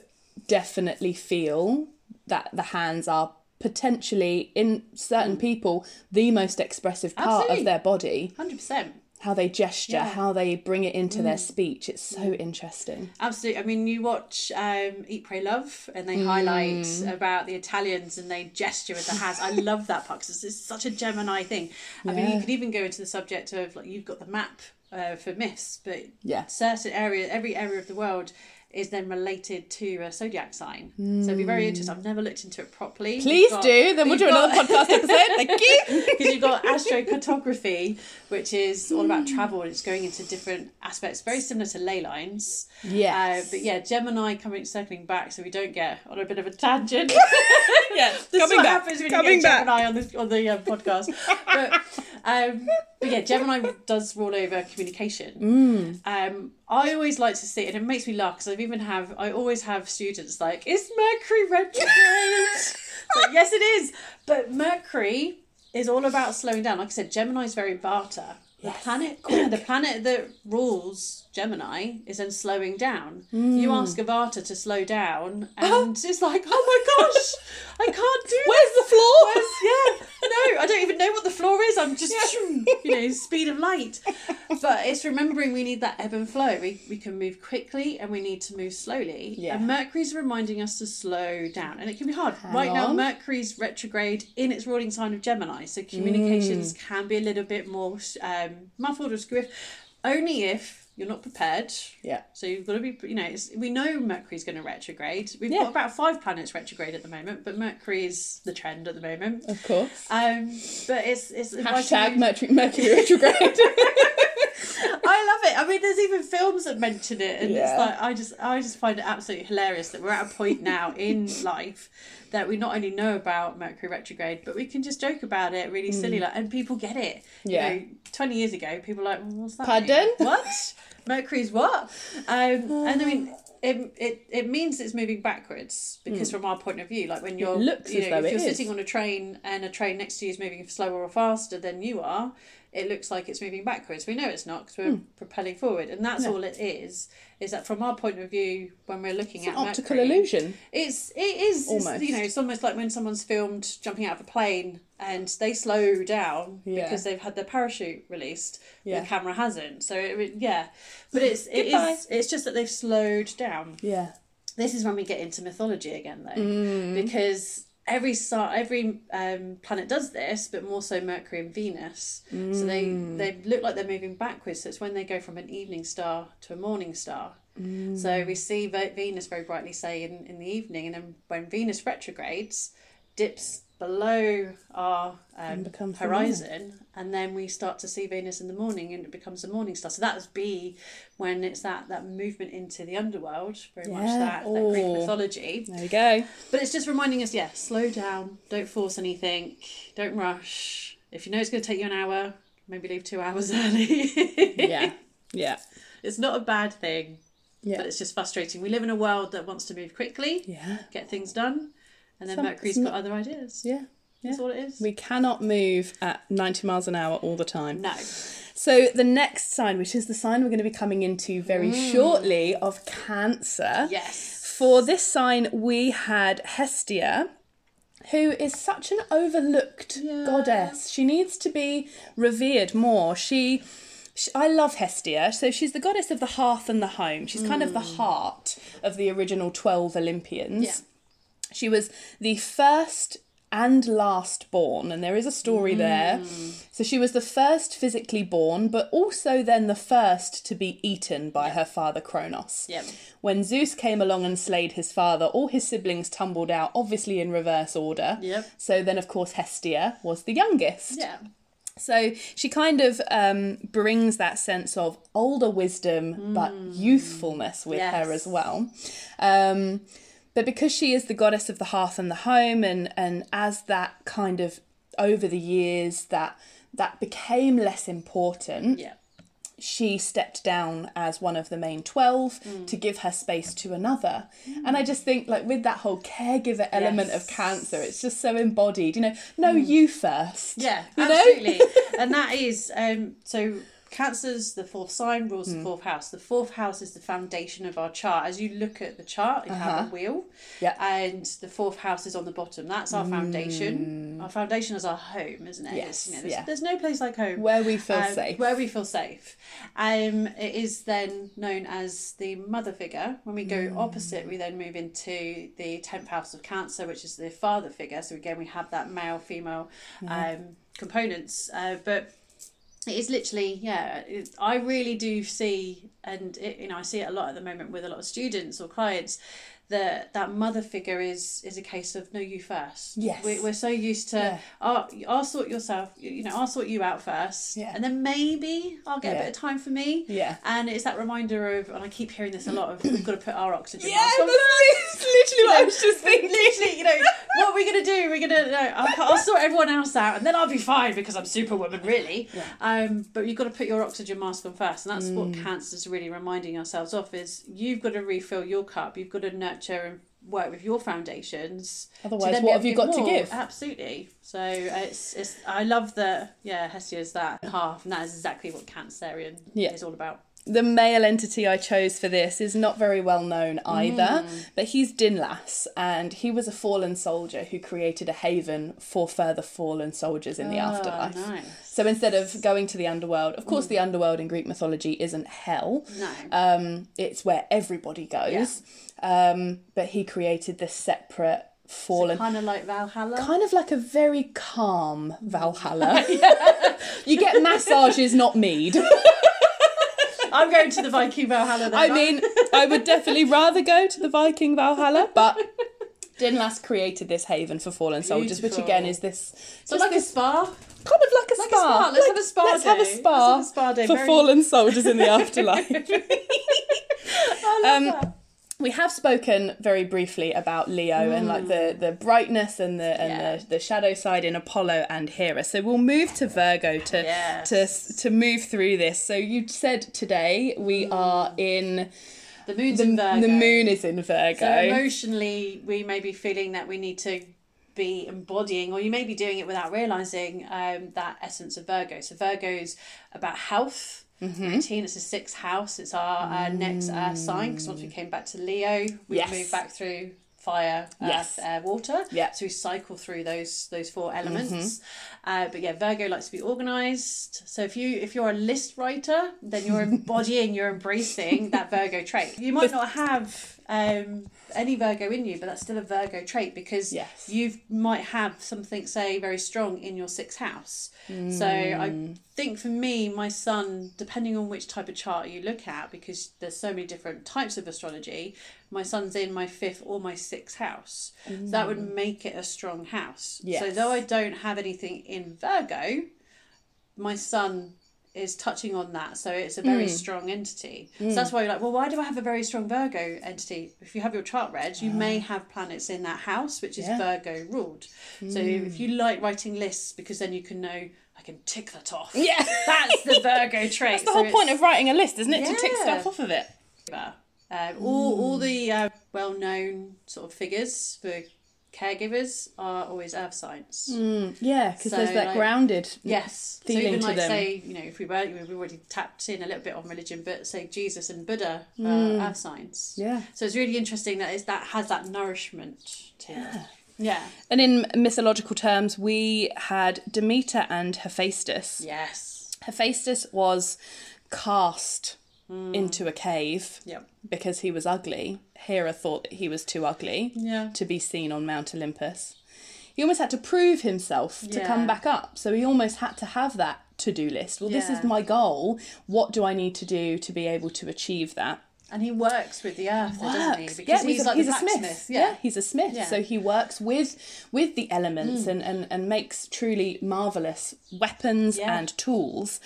definitely feel that the hands are potentially, in certain people, the most expressive part Mm. Absolutely. of their body. Hundred percent. How they gesture, Yeah. Mm. how they bring it into their speech. It's so interesting. Absolutely. I mean, you watch um, Eat, Pray, Love, and they highlight about the Italians and they gesture with their hands. I love that part because it's such a Gemini thing. I mean, you Yeah. could even go into the subject of like you've got the map uh, for myths, but Yeah. certain area, every area of the world is then related to a zodiac sign. So it'd be very interesting. I've never looked into it properly. Please do, then we'll do another podcast episode. Thank you. because you've got astrocartography, which is all about travel and it's going into different aspects, very similar to ley lines. Yes. Uh, but yeah, Gemini coming circling back, so we don't get on a bit of a tangent. yeah, this coming is what back. happens when coming you get back. Gemini on the on the uh, podcast. but, um, but yeah, Gemini does rule over communication. Um, I always like to see, and it makes me laugh because I've even have I always have students like, "Is Mercury retrograde?" But yes, it is. But Mercury is all about slowing down. Like I said, Gemini is very Vata. The Yes. planet, the planet that rules Gemini is then slowing down. You ask a Vata to slow down, and it's like, oh my gosh, I can't do Where's the floor? Where's, yeah, no, I don't even know what the floor is. I'm just, you know, speed of light. But it's remembering we need that ebb and flow. We, we can move quickly and we need to move slowly. Yeah. And Mercury's reminding us to slow down. And it can be hard. right now. Mercury's retrograde in its ruling sign of Gemini. So communications Mm. can be a little bit more um, muffled or screwy. Only if you're not prepared. Yeah. So you've got to be, you know, it's, we know Mercury's going to retrograde. We've Yeah. got about five planets retrograde at the moment, but Mercury is the trend at the moment. Of course. Um, but it's it's Hashtag Mercury, Mercury retrograde. I love it. I mean, there's even films that mention it, and Yeah. it's like I just I just find it absolutely hilarious that we're at a point now in life that we not only know about Mercury retrograde, but we can just joke about it, really silly, like, and people get it. Mm. Yeah. You know, Twenty years ago, people were like, well, "What's that?" Pardon? mean? What? Mercury's what? Um, and I mean. it, it, it means it's moving backwards because from our point of view, like when you're looks you know, if you're is. sitting on a train and a train next to you is moving slower or faster than you are, it looks like it's moving backwards. We know it's not because we're propelling forward, and that's. Yeah. all it is. Is that from our point of view when we're looking It's at an optical Mercury, illusion. It's it is Almost. you know it's almost like when someone's filmed jumping out of a plane and they slow down Yeah. because they've had their parachute released. Yeah. The camera hasn't, so it, yeah, but it's it is, it's just that they've slowed down Yeah. this is when we get into mythology again though Mm. because every star every um, planet does this but more so mercury and venus so they Mm. they look like they're moving backwards so it's when they go from an evening star to a morning star Mm. so we see venus very brightly say in, in the evening and then when venus retrogrades dips below our um, horizon and then we start to see venus in the morning and it becomes a morning star so that would be when it's that that movement into the underworld very much that, that greek Oh. mythology There we go. but it's just reminding us yeah slow down don't force anything don't rush if you know it's going to take you an hour maybe leave two hours early Yeah. Yeah. it's not a bad thing Yeah. but it's just frustrating we live in a world that wants to move quickly Yeah. get things done and then Some- mercury's got other ideas Yeah. that's all it is We cannot move at 90 miles an hour all the time. no So the next sign, which is the sign we're going to be coming into very mm. shortly of Cancer. yes For this sign, we had Hestia, who is such an overlooked Yeah. goddess. She needs to be revered more. She, sh I love Hestia. So she's the goddess of the hearth and the home. She's kind of the mm. heart of the original 12 Olympians. Yeah. She was the first and last born, and there is a story there. So she was the first physically born, but also then the first to be eaten by her father Kronos. Yep. When Zeus came along and slayed his father, all his siblings tumbled out, obviously in reverse order. Yep. So then, of course, Hestia was the youngest. yeah So she kind of um, brings that sense of older wisdom but youthfulness with her as well. Um, but because she is the goddess of the hearth and the home, and and as that kind of over the years that that became less important, yeah she stepped down as one of the main 12 Mm. to give her space to another. And I just think, like, with that whole caregiver element of Yes. Mm. cancer, it's just so embodied. You know, no, you first. Yeah, You absolutely. and that is um so Cancer's the fourth sign, rules Hmm. the fourth house. The fourth house is the foundation of our chart. As you look at the chart, you have a wheel. Uh-huh. Yeah. And the fourth house is on the bottom. That's our foundation. Our foundation is our home, isn't it? Hmm. Yes, you know, there's, yeah. there's no place like home. Where we feel Um, safe. Where we feel safe. Um, it is then known as the mother figure. When we go Hmm. opposite, we then move into the 10th house of Cancer, which is the father figure. So again, we have that male female um, components. Uh, but it is literally, yeah, I really do see, and it, you know, I see it a lot at the moment with a lot of students or clients. That that mother figure is is a case of no you first. Yes. we, we're so used to Yeah. I'll, I'll sort yourself you know I'll sort you out first Yeah. and then maybe I'll get Yeah. a bit of time for me Yeah. and it's that reminder of and I keep hearing this a lot of we've got to put our oxygen Yeah, mask on that's literally what I was just thinking. literally you know what are we gonna do we're gonna no, I'll, I'll sort everyone else out and then I'll be fine because I'm superwoman really yeah. um but you've got to put your oxygen mask on first and that's what Mm. cancer's really reminding ourselves of is you've got to refill your cup you've got to nurture and work with your foundations Otherwise, what have you got to give? absolutely so it's it's I love that yeah Hestia's that half and that is exactly what Cancerian Yeah. is all about The male entity I chose for this is not very well known either, but he's Dinlas, and he was a fallen soldier who created a haven for further fallen soldiers in the afterlife. nice. So instead of going to the underworld, of course, the underworld in Greek mythology isn't hell. No. Um, it's where everybody goes. Um, but he created this separate fallen. kind of like Valhalla Kind of like a very calm Valhalla. you get massages, not mead. I'm going to the Viking Valhalla then I mean, I would definitely rather go to the Viking Valhalla, but Dinlas created this haven for fallen soldiers, which again is this so like a this spa kind of like a Like a spa. spa. Let's have a spa Let's have a day. spa, have a spa day. for Very- fallen soldiers in the afterlife. I love Um, that. We have spoken very briefly about Leo and like the the brightness and the and Mm. Yeah. the, the shadow side in Apollo and Hera. So we'll move to Virgo to Yes. to to move through this. So you said today we Mm. are in The moon's the, in Virgo. the moon is in Virgo. So emotionally, we may be feeling that we need to be embodying, or you may be doing it without realizing um, that essence of Virgo. So Virgo's about health. Mm-hmm. It's a sixth house. It's our uh, next uh, sign because once we came back to Leo, we Yes. moved back through fire, earth, air, water. Yeah. So we cycle through those those four elements. Mm-hmm. Uh, but yeah, Virgo likes to be organized. So if you if you're a list writer, then you're embodying, you're embracing that Virgo trait. You might not have um, any Virgo in you, but that's still a Virgo trait because Yes. you might have something say very strong in your sixth house. So I think for me, my son, depending on which type of chart you look at, because there's so many different types of astrology, my son's in my fifth or my sixth house. So that would make it a strong house. So though I don't have anything in Virgo, my son is touching on that. So it's a very hmm. strong entity. So hmm. that's why you're like, well, why do I have a very strong Virgo entity? If you have your chart read, you may ah. have planets in that house, which is Yeah. Virgo ruled. So hmm. if you like writing lists, because then you can know, I can tick that off. Yeah. That's the Virgo trait. That's the whole point of writing a list, isn't it? To tick stuff off of it. Um, all, all the uh, well known sort of figures for caregivers are always earth signs. Yeah, because So, there's that like- grounded. Yes. feeling So even to like them. say, you know, if we were we've already tapped in a little bit on religion, but say Jesus and Buddha are earth signs. Yeah. So it's really interesting that is that has that nourishment to it. Yeah. And in mythological terms, we had Demeter and Hephaestus. Yes. Hephaestus was cast Hmm. into a cave Yep. Because he was ugly. Hera thought that he was too ugly Yeah. to be seen on Mount Olympus. He almost had to prove himself to Yeah. come back up. So he almost had to have that to do list. Well, this is my goal. What do I need to do to be able to achieve that? And he works with the earth, though, doesn't he? works. Because yeah, he's, like he's a smith. Yeah. Yeah. he's a smith. Yeah. So he works with with the Mm. elements and, and, and makes truly marvelous weapons Yeah. and tools.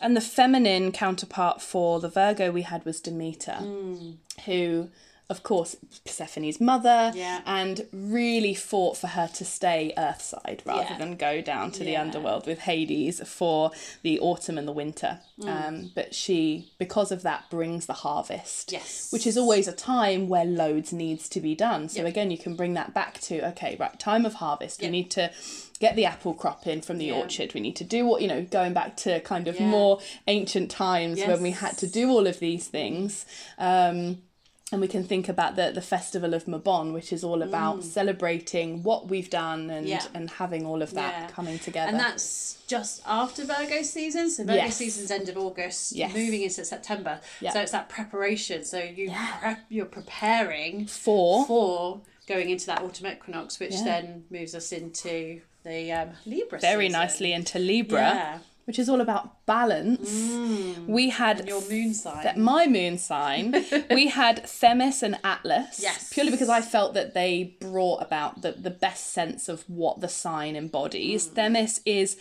And the feminine counterpart for the Virgo we had was Demeter, Mm. who of course Persephone's mother Yeah. and really fought for her to stay earthside rather Yeah. than go down to the underworld with Hades for the autumn and the winter. Mm. Um, but she, because of that, brings the harvest Yes. which is always a time where loads needs to be done. So Yep. again, you can bring that back to okay, right, time of harvest. Yep. We need to get the apple crop in from the Yeah. orchard. We need to do what you know, going back to kind of Yeah. more ancient times when we had to do all of these things. Um, and we can think about the the festival of Mabon, which is all about celebrating what we've done and Mm. Yeah. and having all of that Yeah. coming together. And that's just after Virgo season. So Virgo Yes. season's end of August, Yes. moving into September. Yeah. So it's that preparation. So you Yeah. prep, you're preparing for for going into that autumn equinox, which then moves us into the um, Libra. very season. nicely into Libra. Which is all about balance. We had your moon sign. that my moon sign, we had Themis and Atlas. Yes. Purely because I felt that they brought about the, the best sense of what the sign embodies. Hmm. Themis is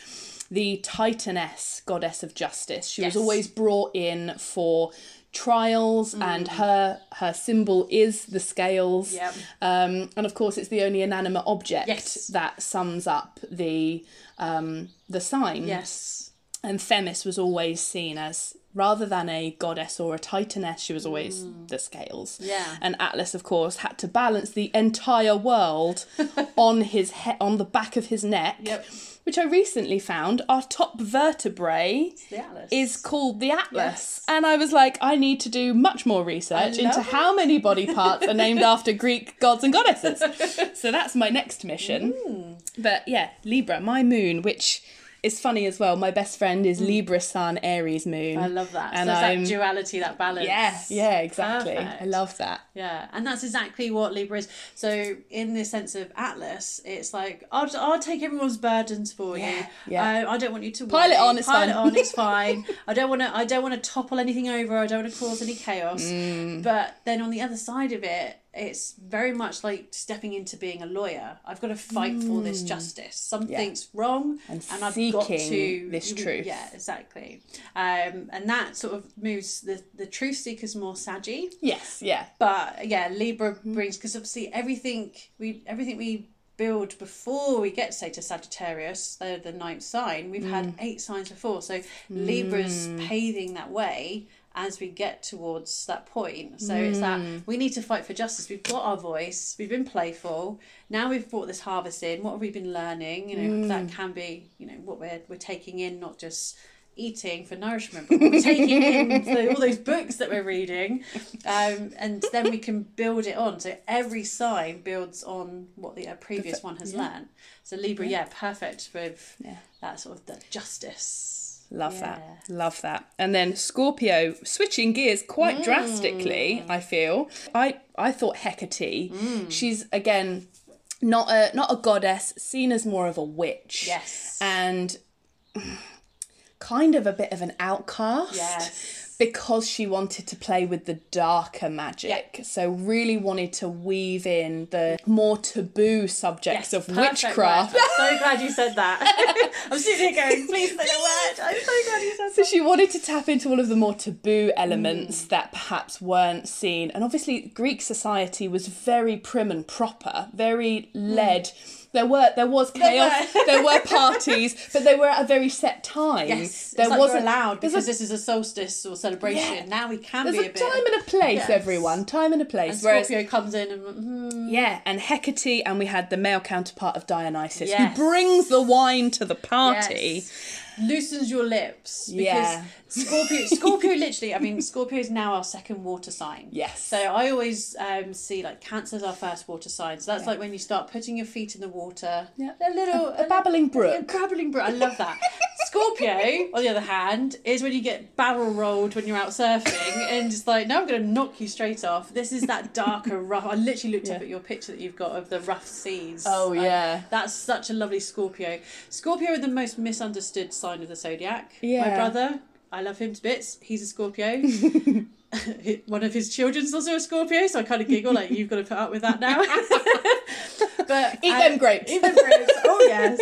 the Titaness, goddess of justice. She Yes. was always brought in for trials Hmm. and her her symbol is the scales Yep. um, and of course it's the only inanimate object Yes. that sums up the um, the sign yes. And Themis was always seen as rather than a goddess or a titaness, she was always the scales. Mm. Yeah. And Atlas, of course, had to balance the entire world on his he- on the back of his neck. Yep. Which I recently found our top vertebrae is called the Atlas. Yes. And I was like, I need to do much more research into love how many body parts are named after Greek gods and goddesses. so that's my next mission. Mm. But yeah, Libra, my moon, which is funny as well. My best friend is Libra Sun, Aries moon. Mm. I love that. And so it's that duality, that balance. yeah, yeah, exactly. Perfect. I love that. Yeah, and that's exactly what Libra is. So, in the sense of Atlas, it's like I'll, I'll take everyone's burdens for Yeah, you. yeah. Uh, I don't want you to Pile it on, it's Pile fine. it on, it's fine. I don't want to. I don't want to topple anything over. I don't want to cause any chaos. Mm. But then on the other side of it, it's very much like stepping into being a lawyer. I've got to fight for this justice. Something's wrong, Mm. And I've got to this truth. Yeah, exactly. Um, and that sort of moves the the truth seekers more saggy Yes, yeah. but yeah libra Mm-hmm. brings because obviously everything we everything we build before we get say to sagittarius they're the ninth sign we've Mm. had eight signs before so libra's paving that way as we get towards that point. So it's that we need to fight for justice. We've got our voice, we've been playful. Now we've brought this harvest in. What have we been learning? You know, that can be, you know, what we're we're taking in, not just eating for nourishment, but we're taking in the, all those books that we're reading. Um, and then we can build it on. So every sign builds on what the uh, previous one has learned. So Libra, yeah, perfect with Yeah. that sort of the justice. Love Yeah. that. Love that. And then Scorpio switching gears quite Mm. drastically, I feel. I I thought Hecate, Mm. she's again not a not a goddess, seen as more of a witch. Yes. And kind of a bit of an outcast. Yes. Because she wanted to play with the darker magic. So really wanted to weave in the more taboo subjects of witchcraft. word. I'm so glad you said that. I'm sitting here going, please say a word. I'm so glad you said So that. So she wanted to tap into all of the more taboo elements mm. that perhaps weren't seen. And obviously, Greek society was very prim and proper, very mm. led. There were there was chaos, were. there were parties, but they were at a very set time. Yes, there like wasn't allowed because a- this is a solstice or celebration. Yeah. Now we can There's be a bit a bit. time and a place, Yes. everyone. Time and a place. and Whereas Scorpio comes in and hmm, yeah, and Hecate, and we had the male counterpart of Dionysus, Yes. who brings the wine to the party. yes, loosens your lips because Yeah. Scorpio. Scorpio, literally. I mean, Scorpio is now our second water sign. Yes. So I always um, see like Cancer's our first water sign. So that's like when you start putting your feet in the water. Yeah. A little A babbling brook. A babbling brook. I love that. Scorpio, on the other hand, is when you get barrel rolled when you're out surfing and it's like, no, I'm going to knock you straight off. This is that darker, rough. I literally looked up at your picture that you've got of the rough seas. Oh, yeah. that's such a lovely Scorpio. Scorpio are the most misunderstood sign of the zodiac. Yeah. My brother, I love him to bits. He's a Scorpio. One of his children's also a Scorpio, so I kind of giggle like you've got to put up with that now. but Eat them grapes. Eat them grapes. Oh yes.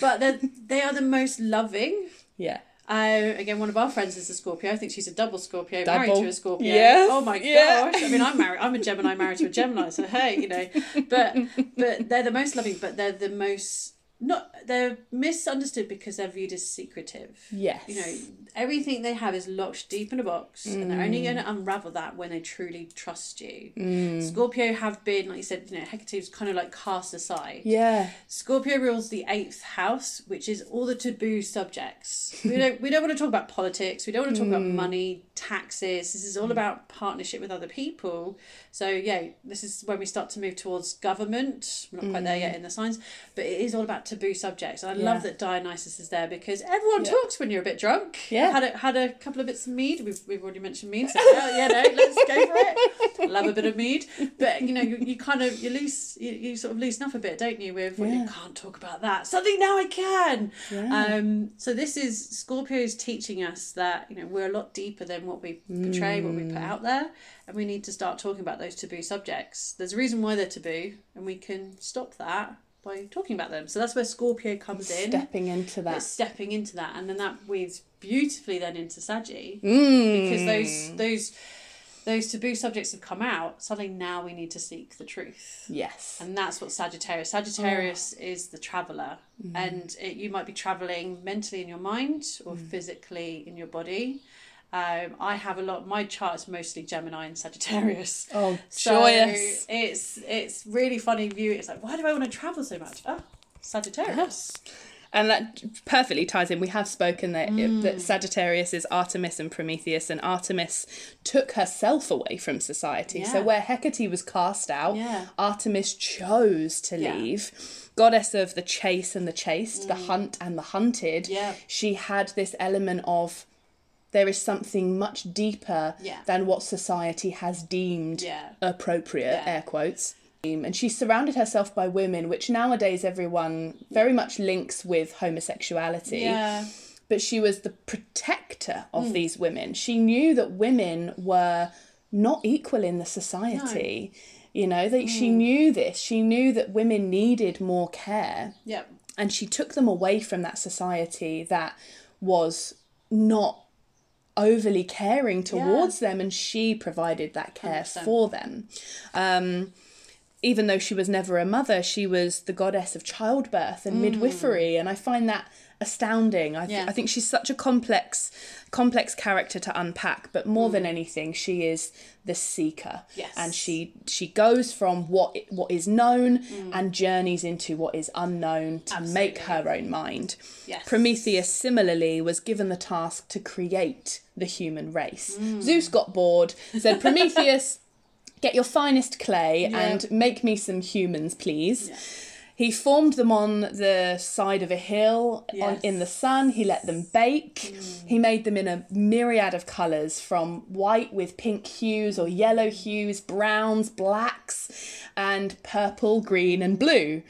But they are the most loving. Yeah. Uh, again, one of our friends is a Scorpio. I think she's a double Scorpio, married to a Scorpio. Yes, Oh my gosh! I mean, I'm married. I'm a Gemini, married to a Gemini. So hey, you know, but but they're the most loving, but they're the most not. They're misunderstood because they're viewed as secretive. Yes. You know, everything they have is locked deep in a box, and they're only mm. going to unravel that when they truly trust you. Mm. Scorpio have been, like you said, you know, Hecate's kind of like cast aside. Yeah. Scorpio rules the eighth house, which is all the taboo subjects. We don't we don't want to talk about politics. We don't want to talk about mm. money, taxes. This is all about partnership with other people. So yeah, this is when we start to move towards government. We're not quite there yet in the signs, but it is all about taboo subjects. And I love that Dionysus is there because everyone Yeah. talks when you're a bit drunk. Yeah. had a, had a couple of bits of mead. We've, we've already mentioned mead. So yeah, yeah, no, let's go for it. Love a bit of mead, but you know, you, you kind of you loose you, you sort of loosen up a bit, don't you? With when you can't talk about that. Suddenly now I can. Yeah. Um, so this is Scorpio's teaching us that you know we're a lot deeper than what we portray, what we put out there, and we need to start talking about those taboo subjects. There's a reason why they're taboo, and we can stop that by talking about them. So that's where Scorpio comes in. Stepping into It's that. stepping into that, and then that weaves beautifully then into Saggy Mm. because those those those taboo subjects have come out. Suddenly now we need to seek the truth. Yes. And that's what Sagittarius. Sagittarius Oh. is the traveller, Mm-hmm. and it, you might be travelling mentally in your mind or Mm. physically in your body. Um, I have a lot. My chart is mostly Gemini and Sagittarius. Oh, So joyous. it's it's really funny view. It's like, why do I want to travel so much? Oh, Sagittarius. Yes. And that perfectly ties in. We have spoken that, Mm. that Sagittarius is Artemis and Prometheus, and Artemis took herself away from society. So where Hecate was cast out, Yeah. Artemis chose to Yeah. leave. Goddess of the chase and the chased, the hunt and the hunted. Mm. Yeah. She had this element of there is something much deeper Yeah. than what society has deemed Yeah. appropriate, air quotes. And she surrounded herself by women, which nowadays everyone very much links with homosexuality. Yeah. But she was the protector of Mm. these women. She knew that women were not equal in the society. You know, that Mm. she knew this. She knew that women needed more care Yep. and she took them away from that society that was not overly caring towards them and she provided that care 100%. for them. Um, even though she was never a mother, she was the goddess of childbirth and midwifery, and I find that astounding. I, th- Yeah. I think she's such a complex, complex character to unpack. But more Mm. than anything, she is the seeker, Yes. and she she goes from what what is known Mm. and journeys into what is unknown to make her own mind. Yes. Prometheus similarly was given the task to create the human race. Mm. Zeus got bored, said Prometheus. Get your finest clay and make me some humans, please. He formed them on the side of a hill on, in the sun. He let them bake. Mm. He made them in a myriad of colours from white with pink hues or yellow hues, browns, blacks, and purple, green, and blue.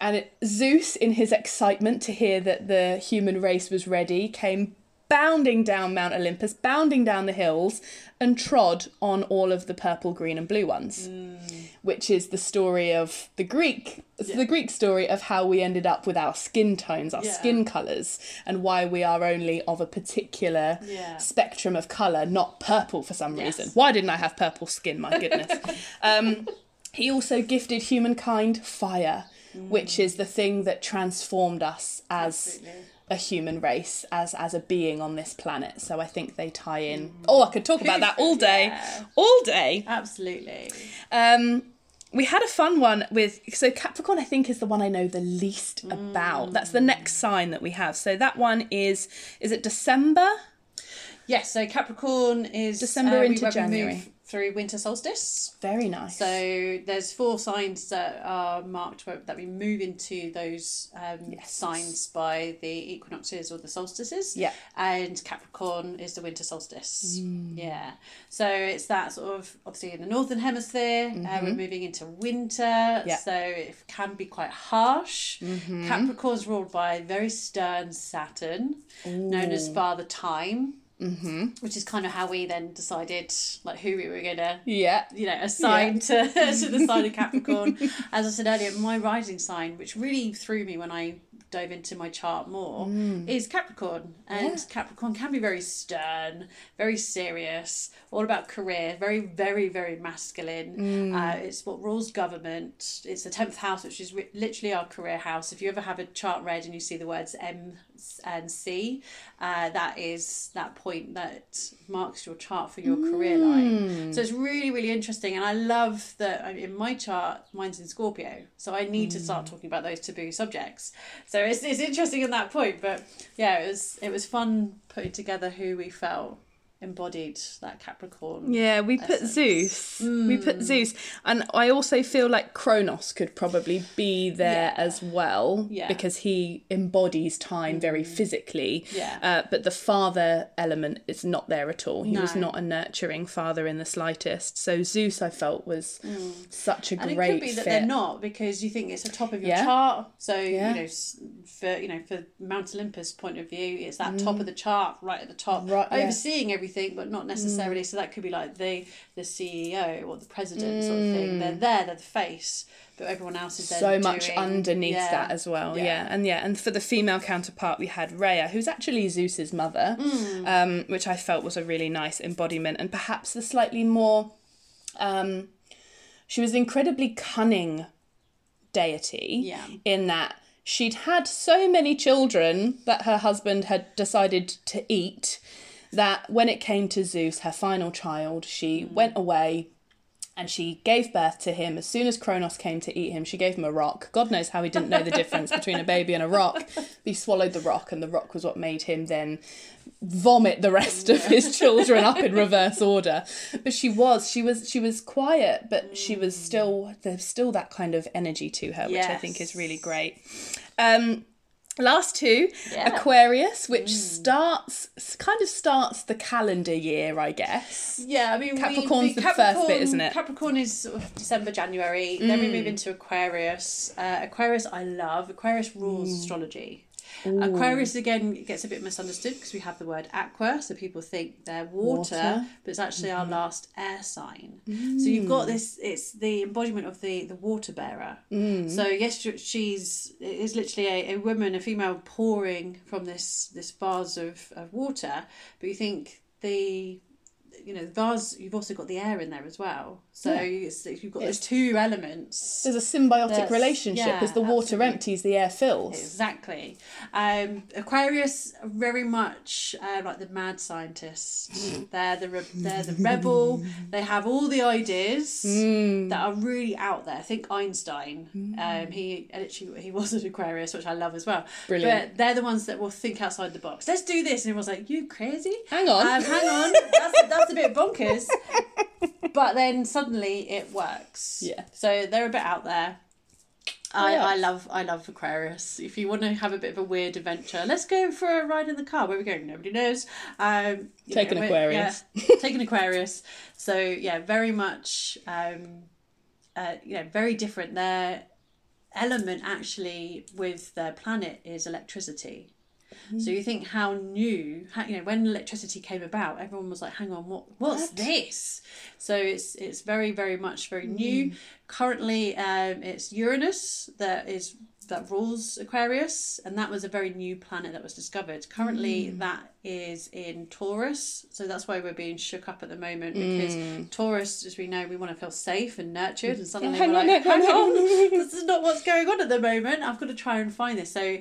And it, Zeus, in his excitement to hear that the human race was ready, came bounding down Mount Olympus, bounding down the hills, and trod on all of the purple, green, and blue ones, mm. Which is the story of the Greek. It's the Greek story of how we ended up with our skin tones, our Yeah. skin colours, and why we are only of a particular Yeah. spectrum of colour, not purple for some Yes. reason. Why didn't I have purple skin? My goodness. um, he also gifted humankind fire, which is the thing that transformed us as Absolutely. a human race, as as a being on this planet. So I think they tie in. Oh, I could talk about that all day, Yeah. all day. Absolutely. Um, we had a fun one with so Capricorn. I think is the one I know the least about. That's the next sign that we have. So that one is is it December? Yes, so Capricorn is December uh, into January. Through winter solstice. Very nice. So there's four signs that are marked that we move into those um, Yes. signs by the equinoxes or the solstices. Yeah. And Capricorn is the winter solstice. Mm. Yeah. So it's that sort of obviously in the northern hemisphere, uh, we're moving into winter. Mm-hmm. Yeah. So it can be quite harsh. Mm-hmm. Capricorn's ruled by very stern Saturn, known as Father Time. Mm-hmm. Which is kind of how we then decided like who we were gonna yeah. you know, assigned to, to the sign of Capricorn. As I said earlier, my rising sign, which really threw me when I dove into my chart more, is Capricorn. And Yeah. Capricorn can be very stern, very serious, all about career, very, very, very masculine. Uh, it's what rules government. It's the 10th house, which is literally our career house. If you ever have a chart read and you see the words M and C, uh, that is that point that marks your chart for your career line. So it's really, really interesting. And I love that in my chart, mine's in Scorpio. So I need to start talking about those taboo subjects. So it's, it's interesting in that point. But yeah, it was, it was fun putting together who we felt embodied that Capricorn. Yeah, we put essence. Zeus. We put Zeus. And I also feel like Kronos could probably be there Yeah. as well Yeah. because he embodies time very physically. Yeah. Uh, but the father element is not there at all. He was not a nurturing father in the slightest. So Zeus, I felt, was such a Mm. And great it could be that fit. they're not because you think it's the top of your Yeah. chart. So you know, for you know, for Mount Olympus point of view, it's that top of the chart, right at the top, Mm. Right. Mm. overseeing everything, but not necessarily. So that could be like the the CEO or the president sort of thing. They're there, they're the face, but everyone else is there. Mm. so much doing- underneath yeah. that as well yeah. Yeah. and yeah and for the female counterpart we had Rhea who's actually Zeus's mother Mm. um, which I felt was a really nice embodiment and perhaps the slightly more um, she was an incredibly cunning deity Yeah. in that she'd had so many children that her husband had decided to eat that when it came to Zeus her final child she went away and she gave birth to him as soon as Kronos came to eat him. She gave him a rock. God knows how he didn't know the difference between a baby and a rock. He swallowed the rock, and the rock was what made him then vomit the rest of his children up in reverse order. But she was, she was, she was quiet, but she was still there's still that kind of energy to her, which I think is really great. Um, last two, Yeah. Aquarius, which mm. starts kind of starts the calendar year, I guess. Yeah, I mean, Capricorn's we- the first bit, isn't it? Capricorn is sort of December, January. Then we move mm. into Aquarius. Uh, Aquarius, I love. Aquarius rules mm. astrology. Aquarius again gets a bit misunderstood because we have the word aqua, so people think they're water, Water. but it's actually our mm-hmm. last air sign. So you've got mm. this; it's the embodiment of the the water bearer. Mm. So yes, she's is literally a, a woman, a female pouring from this this vase of, of water, but you think the you know, the vase. You've also got the air in there as well. So Yeah. it's, you've got those two elements. There's a symbiotic relationship yeah, as the water absolutely. empties, the air fills. Exactly. Um, Aquarius very much uh, like the mad scientist. they're the re- they're the rebel. They have all the ideas that are really out there. I think Einstein. Um, he literally he was an Aquarius, which I love as well. Brilliant. But they're the ones that will think outside the box. Let's do this, and everyone's like, "You crazy? Hang on. um, hang on. That's that's a bit bonkers." But then suddenly it works. Yeah. So they're a bit out there. I, Yeah. I love I love Aquarius. If you want to have a bit of a weird adventure, let's go for a ride in the car. Where are we going? Nobody knows. Um, Take an Aquarius. Yeah, take an Aquarius. So yeah, very much. Um, uh, you know, very different. Their element actually with their planet is electricity. So you mm. think how new, how, you know, when electricity came about, everyone was like, "Hang on, what? What's What? this?" So it's it's very very much very new. Mm. Currently, um, it's Uranus that is that rules Aquarius, and that was a very new planet that was discovered. Currently, mm. that is in Taurus, so that's why we're being shook up at the moment because Taurus, as we know, we want to feel safe and nurtured, and suddenly we're like, hang on, "Hang hang on, on." this is not what's going on at the moment. I've got to try and find this. So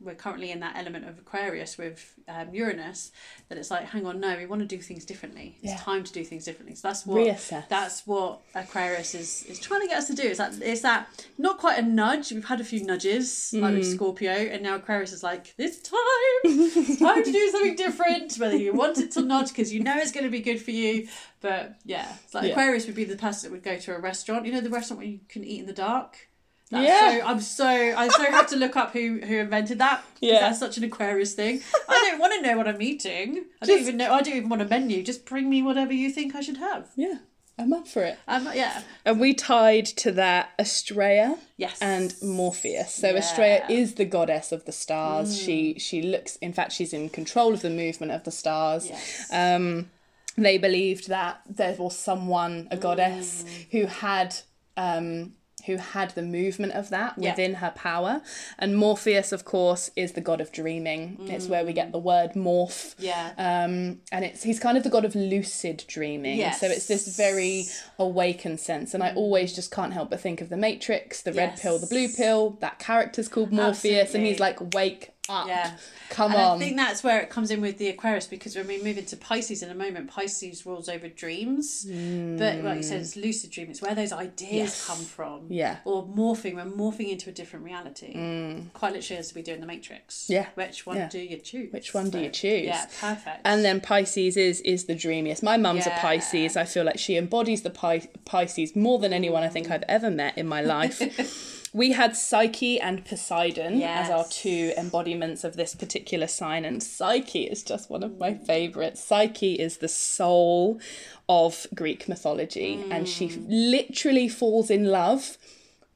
we're currently in that element of Aquarius with um, Uranus that it's like, hang on, no, we want to do things differently. It's Yeah. time to do things differently. So that's what Reassess. that's what Aquarius is is trying to get us to do. It's that it's that not quite a nudge. We've had a few nudges like Mm. with Scorpio, and now Aquarius is like, it's time. It's time to do something different. Whether you want it or not, because you know it's going to be good for you. But yeah, it's like Yeah. Aquarius would be the person that would go to a restaurant. You know the restaurant where you can eat in the dark. That's Yeah. So I'm so I so have to look up who who invented that. Yeah. That's such an Aquarius thing. I don't want to know what I'm eating. I Just- don't even know. I don't even want a menu. Just bring me whatever you think I should have. Yeah, I'm up for it. Um, yeah. And we tied to that Estrella Yes. and Morpheus. So Yeah. Estrella is the goddess of the stars. Mm. She she looks in fact she's in control of the movement of the stars. Yes. Um they believed that there was someone, a goddess, Mm. who had um who had the movement of that Yeah. within her power. And Morpheus, of course, is the god of dreaming. It's where we get the word morph. yeah. Um, and it's he's kind of the god of lucid dreaming. Yes. So it's this very awakened sense. And I always just can't help but think of the Matrix, the red pill, the blue pill. That character's called Morpheus, and he's like, wake up. Yeah. Come and on. I think that's where it comes in with the Aquarius because when we move into Pisces in a moment, Pisces rules over dreams. But like you said, mm. it's lucid dream. It's where those ideas Yes. come from. Yeah. Or morphing. We're morphing into a different reality. Mm. Quite literally as we do in the Matrix. Yeah. Which one Yeah. do you choose? Which one do you choose? Yeah, perfect. And then Pisces is is the dreamiest. My mum's Yeah. a Pisces. I feel like she embodies the Pi- Pisces more than anyone I think mm. I've ever met in my life. we had Psyche and Poseidon as our two embodiments of this particular sign, and Psyche is just one of my favorites. Psyche is the soul of Greek mythology, and she Mm. literally falls in love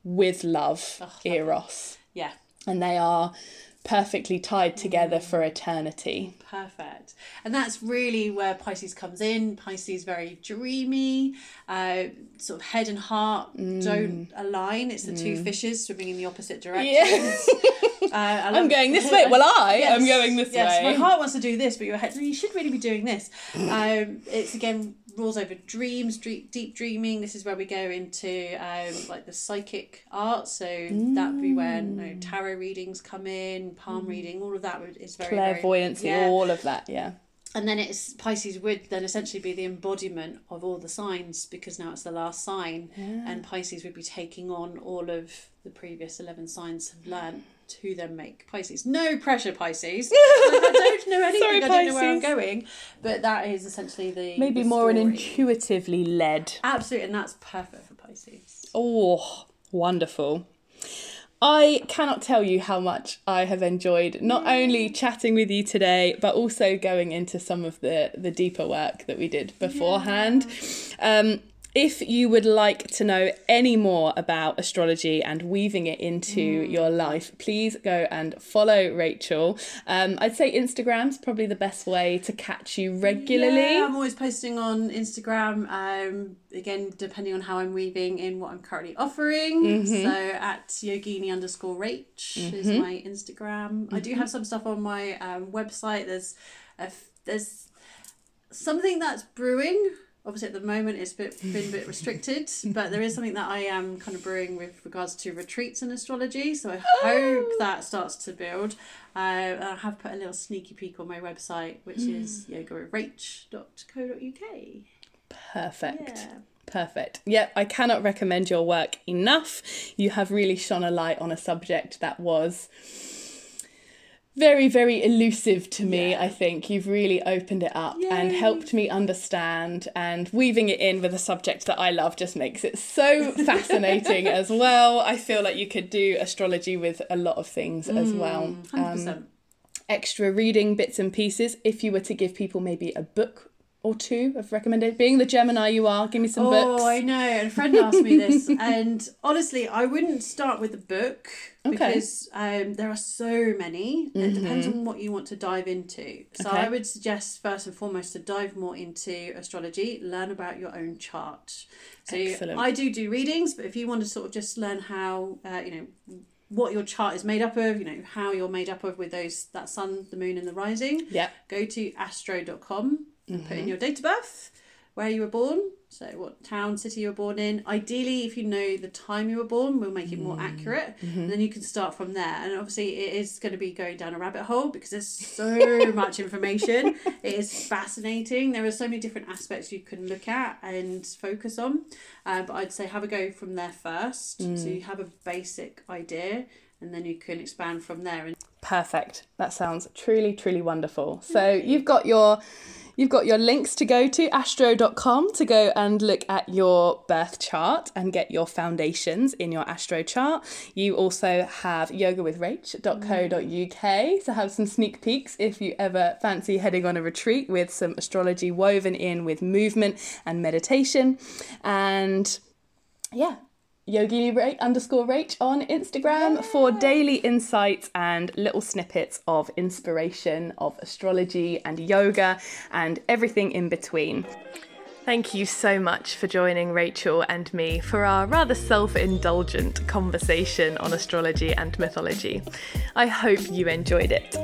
with love, Eros, yeah. and they are perfectly tied together for eternity. Perfect. And that's really where Pisces comes in. Pisces very dreamy, uh, sort of head and heart Mm. don't align. It's the two fishes swimming in the opposite directions. Uh, I'm going this way. Well, I Yes, am going this yes, way. my heart wants to do this, but your head, you should really be doing this. Um, it's again rules over dreams, deep, deep dreaming. This is where we go into um, like the psychic art. So that would be when you know, Mm. tarot readings come in, palm reading, all of that is very very- Clairvoyancy, yeah. all of that. Yeah. And then it's Pisces would then essentially be the embodiment of all the signs because now it's the last sign, and Pisces would be taking on all of the previous eleven signs have learned to then make Pisces. No pressure, Pisces. Like, I don't know anything. Sorry, I don't know where I'm going, but that is essentially the Maybe the more an intuitively led. Absolutely, and that's perfect for Pisces. Oh, wonderful. I cannot tell you how much I have enjoyed not only chatting with you today, but also going into some of the, the deeper work that we did beforehand. Um, if you would like to know any more about astrology and weaving it into your life, please go and follow Rachel. Um, I'd say Instagram's probably the best way to catch you regularly. Yeah, I'm always posting on Instagram. Um, again, depending on how I'm weaving in what I'm currently offering. Mm-hmm. So at yogini underscore rach is my Instagram. I Mm-hmm. do have some stuff on my um, website. There's a f- there's something that's brewing. Obviously, at the moment, it's bit, been a bit restricted, but there is something that I am kind of brewing with regards to retreats and astrology. So I hope that starts to build. Uh, I have put a little sneaky peek on my website, which is yogarach.co.uk. Perfect. Yeah. Perfect. Yep, I cannot recommend your work enough. You have really shone a light on a subject that was very, very elusive to me. Yeah. I think you've really opened it up and helped me understand, and weaving it in with a subject that I love just makes it so fascinating as well. I feel like you could do astrology with a lot of things as well. Mm, 100%. extra reading bits and pieces if you were to give people maybe a book or two of recommended being the gemini you are give me some oh, books oh I know. And a friend asked me this, and honestly, I wouldn't start with a book Okay. because um, there are so many. It depends on what you want to dive into. So Mm-hmm. Okay. I would suggest first and foremost to dive more into astrology, learn about your own chart. So Excellent. I do do readings, but if you want to sort of just learn how, uh, you know. What your chart is made up of, you know, how you're made up of with those that sun, the moon, and the rising yeah go to astro.com and put in Mm-hmm. your date of birth, where you were born, so what town, city you were born in. Ideally, if you know the time you were born, we'll make it more Mm-hmm. accurate. And then you can start from there. And obviously, it is going to be going down a rabbit hole because there's so much information. It is fascinating. There are so many different aspects you can look at and focus on. Uh, but I'd say have a go from there first. So Mm. you have a basic idea. And then you can expand from there. And perfect that sounds truly truly wonderful so you've got your You've got your links to go to astro.com to go and look at your birth chart and get your foundations in your astro chart. You also have yogawithrach.co.uk to have some sneak peeks if you ever fancy heading on a retreat with some astrology woven in with movement and meditation. And yeah, Rach underscore Rach on Instagram for daily insights and little snippets of inspiration of astrology and yoga and everything in between. Thank you so much for joining Rachel and me for our rather self indulgent conversation on astrology and mythology. I hope you enjoyed it.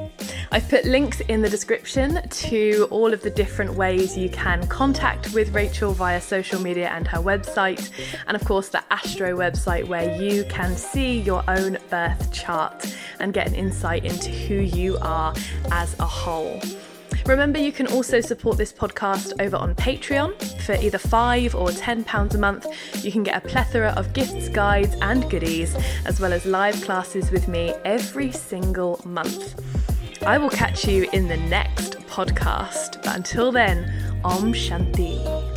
I've put links in the description to all of the different ways you can contact with Rachel via social media and her website, and of course, the Astro website where you can see your own birth chart and get an insight into who you are as a whole. Remember, you can also support this podcast over on Patreon. For either £5 or £10 a month, you can get a plethora of gifts, guides, and goodies, as well as live classes with me every single month. I will catch you in the next podcast. But until then, Om Shanti.